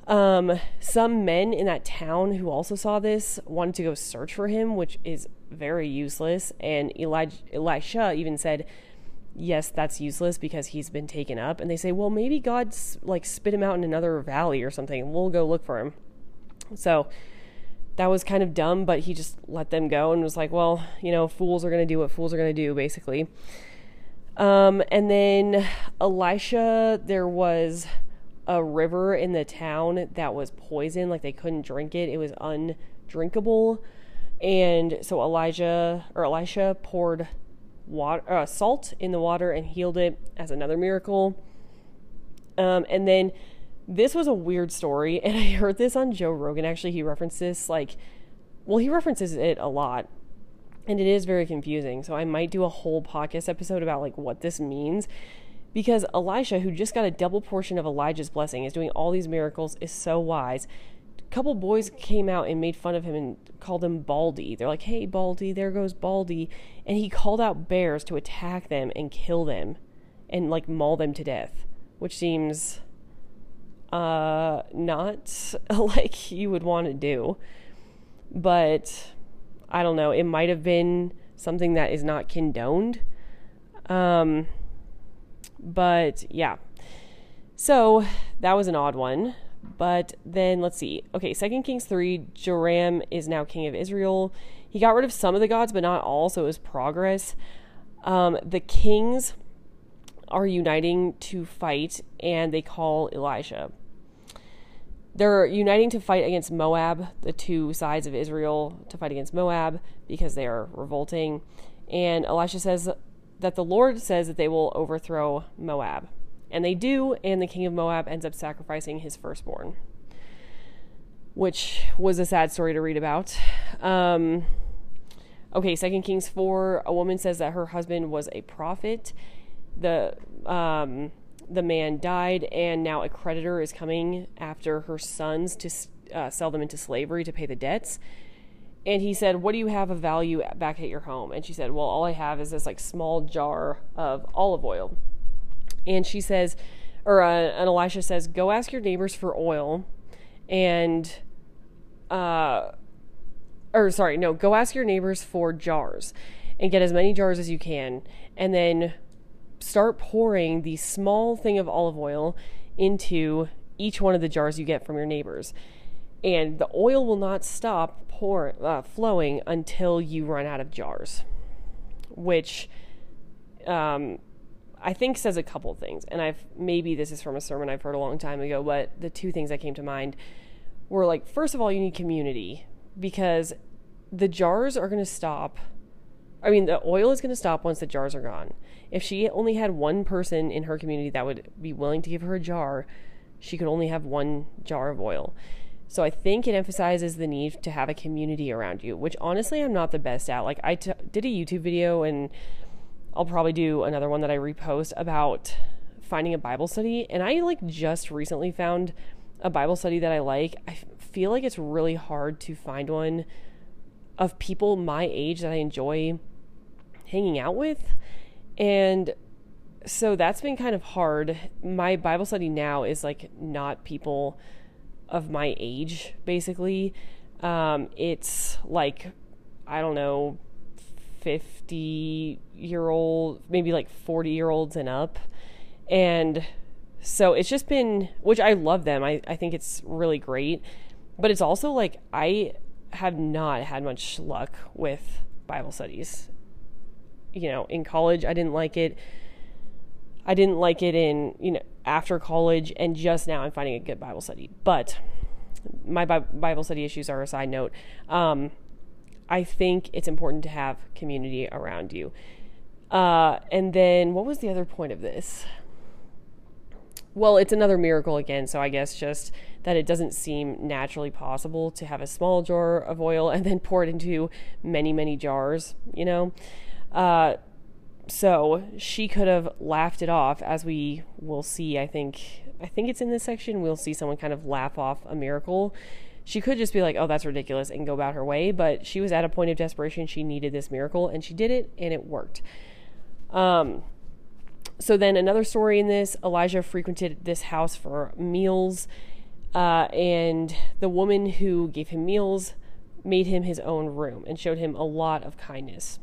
Um, some men in that town who also saw this wanted to go search for him, which is very useless. And Elijah, Elisha even said, "Yes, that's useless because he's been taken up." And they say, "Well, maybe God's like spit him out in another valley or something. We'll go look for him." So that was kind of dumb, but he just let them go and was like, "Well, you know, fools are going to do what fools are going to do," basically. Um, and then Elisha, there was a river in the town that was poison, like they couldn't drink it. It was undrinkable. And so Elijah or Elisha poured water, uh, salt in the water and healed it as another miracle. Um, and then this was a weird story, and I heard this on Joe Rogan. Actually, he references this like, well, he references it a lot, and it is very confusing. So I might do a whole podcast episode about like what this means because Elisha, who just got a double portion of Elijah's blessing, is doing all these miracles, is so wise. A couple boys came out and made fun of him and called him Baldy. They're like, hey, Baldy, there goes Baldy. And he called out bears to attack them and kill them and like maul them to death, which seems uh, not like you would want to do. But I don't know. It might have been something that is not condoned. Um, but yeah. So that was an odd one. But then let's see. Okay, Second Kings 3, Joram is now king of Israel. He got rid of some of the gods, but not all, so it was progress. Um, the kings are uniting to fight, and they call Elisha. They're uniting to fight against Moab, the two sides of Israel to fight against Moab because they are revolting. And Elisha says, that the Lord says that they will overthrow Moab. And they do, and the king of Moab ends up sacrificing his firstborn, which was a sad story to read about. Um, okay, Second Kings 4, a woman says that her husband was a prophet. The um, the man died, and now a creditor is coming after her sons to uh, sell them into slavery to pay the debts. And he said, What do you have of value back at your home? And she said, Well, all I have is this like small jar of olive oil. And she says, or uh, and Elisha says, Go ask your neighbors for oil and, uh, or sorry, no, go ask your neighbors for jars and get as many jars as you can. And then start pouring the small thing of olive oil into each one of the jars you get from your neighbors and the oil will not stop pour, uh, flowing until you run out of jars, which um, I think says a couple things. And I've maybe this is from a sermon I've heard a long time ago, but the two things that came to mind were like, first of all, you need community because the jars are going to stop. I mean, the oil is going to stop once the jars are gone. If she only had one person in her community that would be willing to give her a jar, she could only have one jar of oil. So I think it emphasizes the need to have a community around you, which honestly I'm not the best at. Like I t- did a YouTube video and I'll probably do another one that I repost about finding a Bible study and I like just recently found a Bible study that I like. I feel like it's really hard to find one of people my age that I enjoy hanging out with. And so that's been kind of hard. My Bible study now is like not people of my age, basically. Um, it's like, I don't know, 50 year old, maybe like 40 year olds and up. And so it's just been, which I love them. I, I think it's really great. But it's also like, I have not had much luck with Bible studies. You know, in college, I didn't like it. I didn't like it in, you know, after college, and just now I'm finding a good Bible study. But my Bible study issues are a side note. Um, I think it's important to have community around you. Uh, and then, what was the other point of this? Well, it's another miracle again, so I guess just that it doesn't seem naturally possible to have a small jar of oil and then pour it into many, many jars, you know? Uh, so she could have laughed it off, as we will see. I think I think it's in this section. We'll see someone kind of laugh off a miracle. She could just be like, "Oh, that's ridiculous," and go about her way. But she was at a point of desperation. She needed this miracle, and she did it, and it worked. Um. So then another story in this: Elijah frequented this house for meals, uh, and the woman who gave him meals made him his own room and showed him a lot of kindness.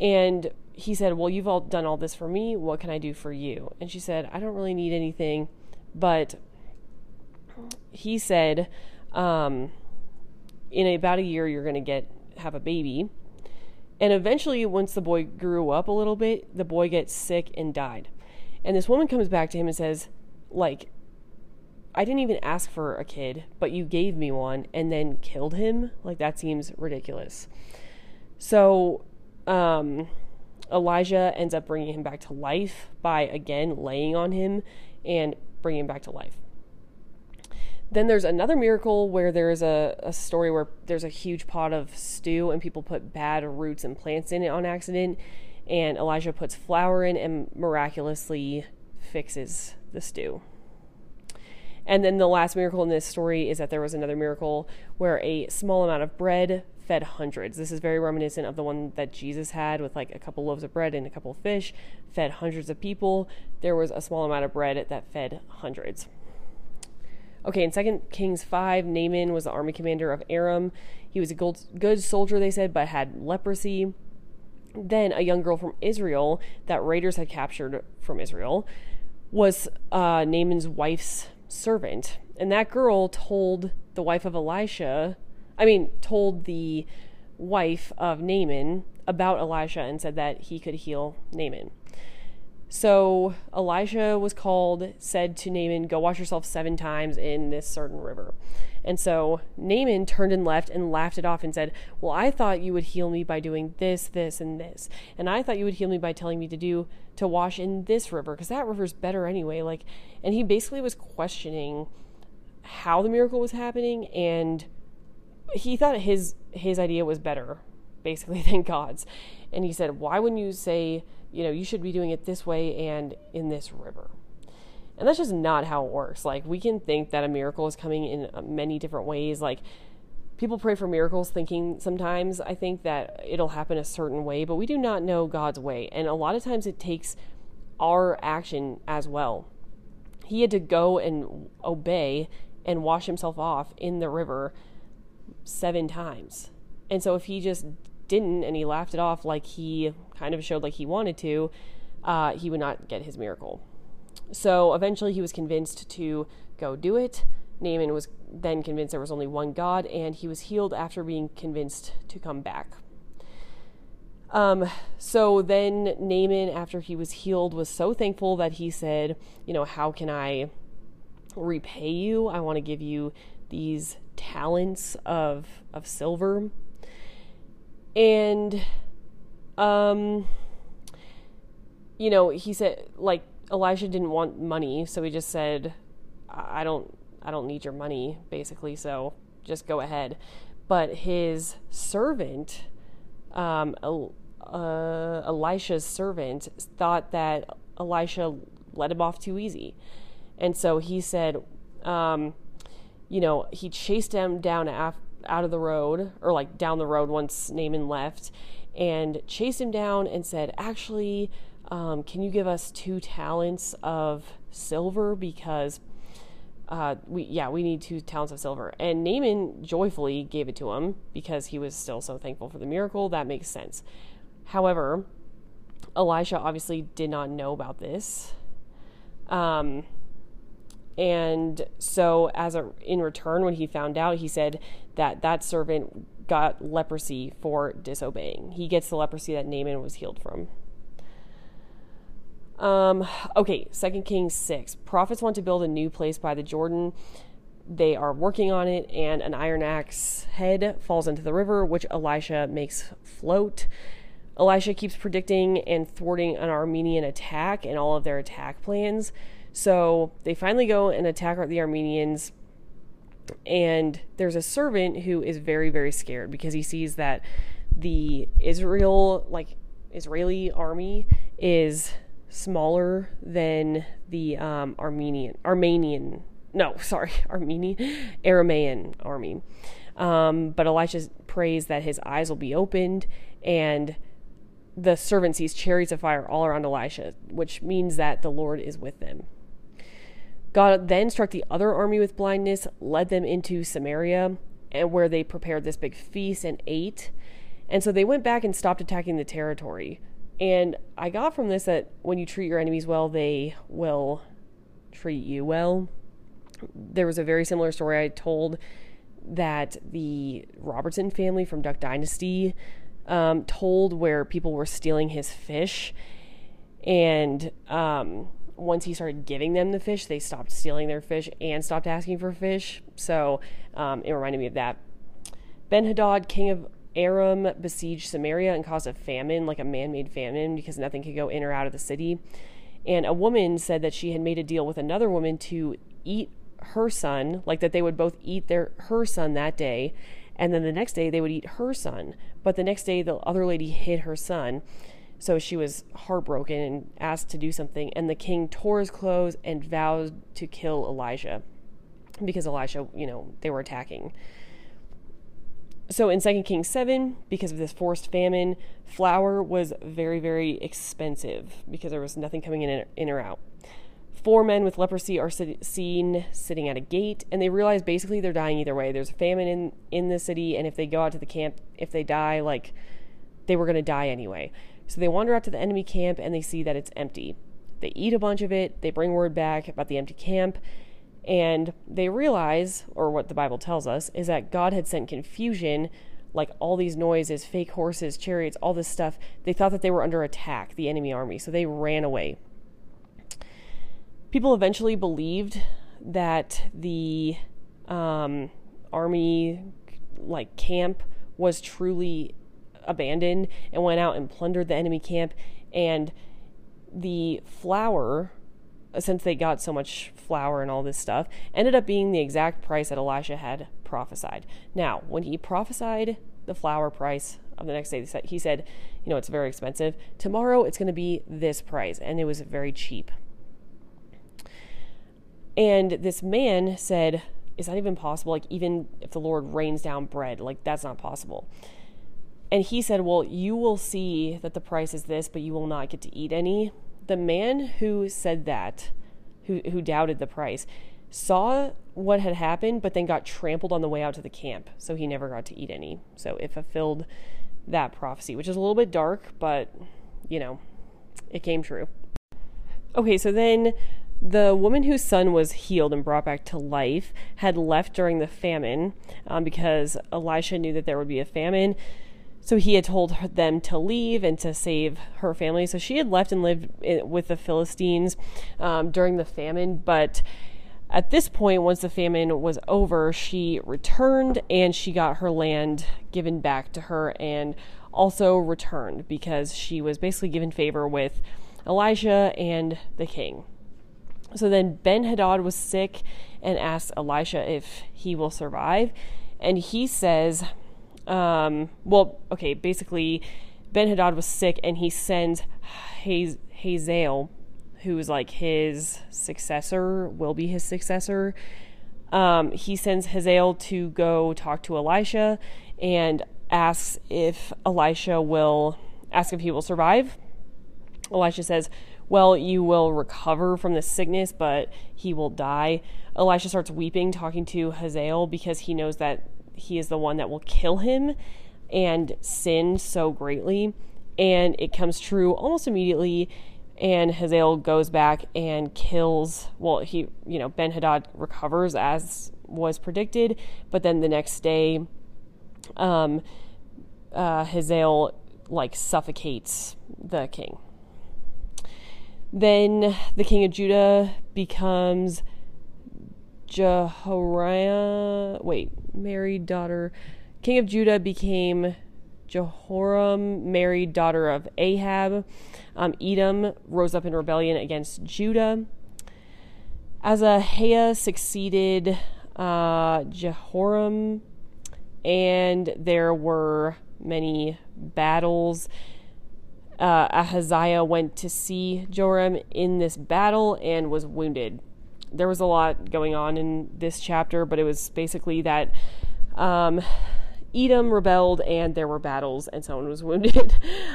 And he said, Well, you've all done all this for me. What can I do for you? And she said, I don't really need anything. But he said, um, In about a year, you're going to get have a baby. And eventually, once the boy grew up a little bit, the boy gets sick and died. And this woman comes back to him and says, like, I didn't even ask for a kid, but you gave me one and then killed him. Like, that seems ridiculous. So, um, Elijah ends up bringing him back to life by again laying on him and bringing him back to life. Then there's another miracle where there's a, a story where there's a huge pot of stew and people put bad roots and plants in it on accident. And Elijah puts flour in and miraculously fixes the stew. And then the last miracle in this story is that there was another miracle where a small amount of bread fed hundreds. This is very reminiscent of the one that Jesus had with like a couple loaves of bread and a couple fish, fed hundreds of people. There was a small amount of bread that fed hundreds. Okay, in 2 Kings 5, Naaman was the army commander of Aram. He was a good soldier, they said, but had leprosy. Then a young girl from Israel that raiders had captured from Israel was uh, Naaman's wife's servant. And that girl told the wife of Elisha I mean, told the wife of Naaman about Elisha and said that he could heal Naaman. So Elisha was called, said to Naaman, Go wash yourself seven times in this certain river. And so Naaman turned and left and laughed it off and said, Well, I thought you would heal me by doing this, this, and this. And I thought you would heal me by telling me to do, to wash in this river, because that river's better anyway. Like, and he basically was questioning how the miracle was happening and he thought his his idea was better basically than God's. And he said, "Why wouldn't you say, you know, you should be doing it this way and in this river?" And that's just not how it works. Like we can think that a miracle is coming in uh, many different ways. Like people pray for miracles thinking sometimes I think that it'll happen a certain way, but we do not know God's way. And a lot of times it takes our action as well. He had to go and obey and wash himself off in the river seven times. And so if he just didn't and he laughed it off like he kind of showed like he wanted to, uh, he would not get his miracle. So eventually he was convinced to go do it. Naaman was then convinced there was only one God, and he was healed after being convinced to come back. Um, so then Naaman, after he was healed, was so thankful that he said, You know, how can I repay you? I want to give you these talents of of silver and um you know he said like Elisha didn't want money so he just said I don't I don't need your money basically, so just go ahead. But his servant, um, uh, Elisha's servant, thought that Elisha let him off too easy, and so he said, um, you know, he chased him down af- out of the road or like down the road once Naaman left, and chased him down and said, actually. Um, can you give us two talents of silver? Because uh, we yeah we need two talents of silver. And Naaman joyfully gave it to him because he was still so thankful for the miracle. That makes sense. However Elisha obviously did not know about this. Um, and so as a in return when he found out he said that that servant got leprosy for disobeying he gets the leprosy that Naaman was healed from um, okay, Second Kings 6. Prophets want to build a new place by the Jordan. They are working on it, and an iron axe head falls into the river, which Elisha makes float. Elisha keeps predicting and thwarting an armenian attack and all of their attack plans. So they finally go and attack the Armenians. And there's a servant who is very, very scared because he sees that the Israel, like Israeli army, is smaller than the um, Armenian Armenian no sorry Armenian Aramaean army. Um, but Elisha prays that his eyes will be opened and the servant sees chariots of fire all around Elisha, which means that the Lord is with them. God then struck the other army with blindness, led them into Samaria, and where they prepared this big feast and ate. And so they went back and stopped attacking the territory. And I got from this that when you treat your enemies well, they will treat you well. There was a very similar story I told that the Robertson family from Duck Dynasty um, told where people were stealing his fish. And um, once he started giving them the fish, they stopped stealing their fish and stopped asking for fish. So um, it reminded me of that. Ben Hadad, king of Aram besieged Samaria and caused a famine, like a man made famine, because nothing could go in or out of the city. And a woman said that she had made a deal with another woman to eat her son, like that they would both eat their her son that day, and then the next day they would eat her son. But the next day the other lady hid her son. So she was heartbroken and asked to do something, and the king tore his clothes and vowed to kill Elijah because Elijah, you know, they were attacking. So in 2 Kings 7, because of this forced famine, flour was very, very expensive because there was nothing coming in, in or out. Four men with leprosy are sit- seen sitting at a gate, and they realize basically they're dying either way. There's a famine in, in the city, and if they go out to the camp, if they die, like they were going to die anyway. So they wander out to the enemy camp and they see that it's empty. They eat a bunch of it, they bring word back about the empty camp, and they realize, or what the Bible tells us, is that God had sent confusion, like all these noises, fake horses, chariots, all this stuff. They thought that they were under attack, the enemy army, so they ran away. People eventually believed that the um, army, like camp, was truly abandoned and went out and plundered the enemy camp. And the flour since they got so much flour and all this stuff, ended up being the exact price that Elisha had prophesied. Now, when he prophesied the flour price of the next day, he said, you know, it's very expensive. Tomorrow it's going to be this price. And it was very cheap. And this man said, Is that even possible? Like, even if the Lord rains down bread, like, that's not possible. And he said, Well, you will see that the price is this, but you will not get to eat any the man who said that, who who doubted the price, saw what had happened, but then got trampled on the way out to the camp, so he never got to eat any. So it fulfilled that prophecy, which is a little bit dark, but you know, it came true. Okay, so then the woman whose son was healed and brought back to life had left during the famine um, because Elisha knew that there would be a famine. So he had told them to leave and to save her family. So she had left and lived with the Philistines um, during the famine. But at this point, once the famine was over, she returned and she got her land given back to her and also returned because she was basically given favor with Elijah and the king. So then Ben Hadad was sick and asks Elisha if he will survive. And he says, um, well, okay, basically, Ben Hadad was sick and he sends Haz- Hazael, who's like his successor, will be his successor. Um, he sends Hazael to go talk to Elisha and asks if Elisha will ask if he will survive. Elisha says, Well, you will recover from the sickness, but he will die. Elisha starts weeping, talking to Hazael because he knows that he is the one that will kill him and sin so greatly. And it comes true almost immediately. And Hazael goes back and kills. Well, he, you know, Ben Hadad recovers as was predicted, but then the next day, um, uh, Hazael like suffocates the king. Then the king of Judah becomes Jehoram. Wait, married daughter. King of Judah became Jehoram, married daughter of Ahab. Um, Edom rose up in rebellion against Judah. Azariah succeeded uh, Jehoram, and there were many battles. Uh, Ahaziah went to see Joram in this battle and was wounded. There was a lot going on in this chapter, but it was basically that um, Edom rebelled and there were battles and someone was wounded.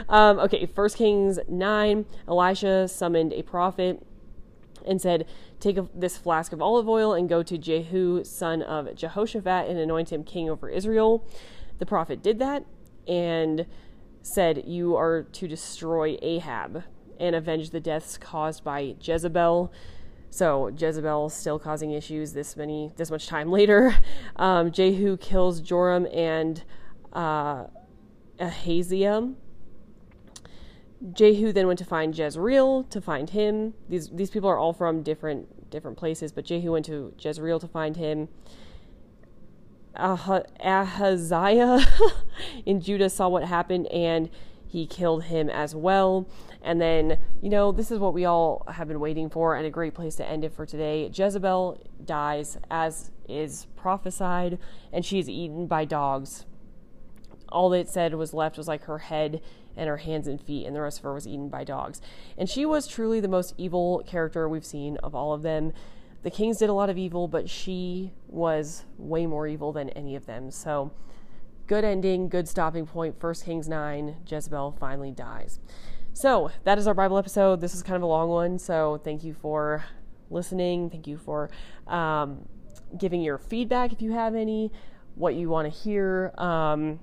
um, okay, First Kings 9, Elisha summoned a prophet and said, Take a, this flask of olive oil and go to Jehu, son of Jehoshaphat, and anoint him king over Israel. The prophet did that and said, You are to destroy Ahab and avenge the deaths caused by Jezebel. So Jezebel still causing issues this many this much time later. Um, Jehu kills Joram and uh, Ahaziah. Jehu then went to find Jezreel to find him. These these people are all from different different places, but Jehu went to Jezreel to find him. Ah- Ahaziah in Judah saw what happened and he killed him as well. And then, you know, this is what we all have been waiting for and a great place to end it for today. Jezebel dies as is prophesied, and she is eaten by dogs. All it said was left was like her head and her hands and feet, and the rest of her was eaten by dogs. And she was truly the most evil character we've seen of all of them. The kings did a lot of evil, but she was way more evil than any of them. So, good ending, good stopping point. First Kings 9, Jezebel finally dies. So, that is our Bible episode. This is kind of a long one, so thank you for listening. Thank you for um, giving your feedback if you have any, what you want to hear. Um,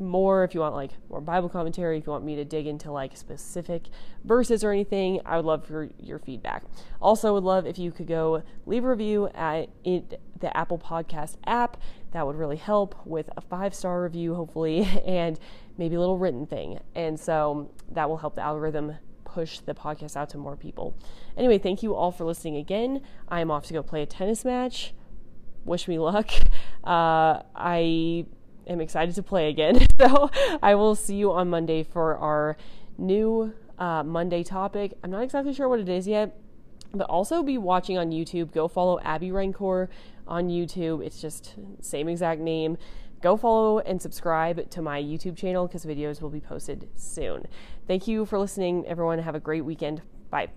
more if you want like more bible commentary if you want me to dig into like specific verses or anything i would love for your feedback also would love if you could go leave a review at it, the apple podcast app that would really help with a five star review hopefully and maybe a little written thing and so that will help the algorithm push the podcast out to more people anyway thank you all for listening again i am off to go play a tennis match wish me luck uh, i am excited to play again. So I will see you on Monday for our new uh, Monday topic. I'm not exactly sure what it is yet, but also be watching on YouTube. Go follow Abby Rancor on YouTube. It's just same exact name. Go follow and subscribe to my YouTube channel because videos will be posted soon. Thank you for listening, everyone. Have a great weekend. Bye.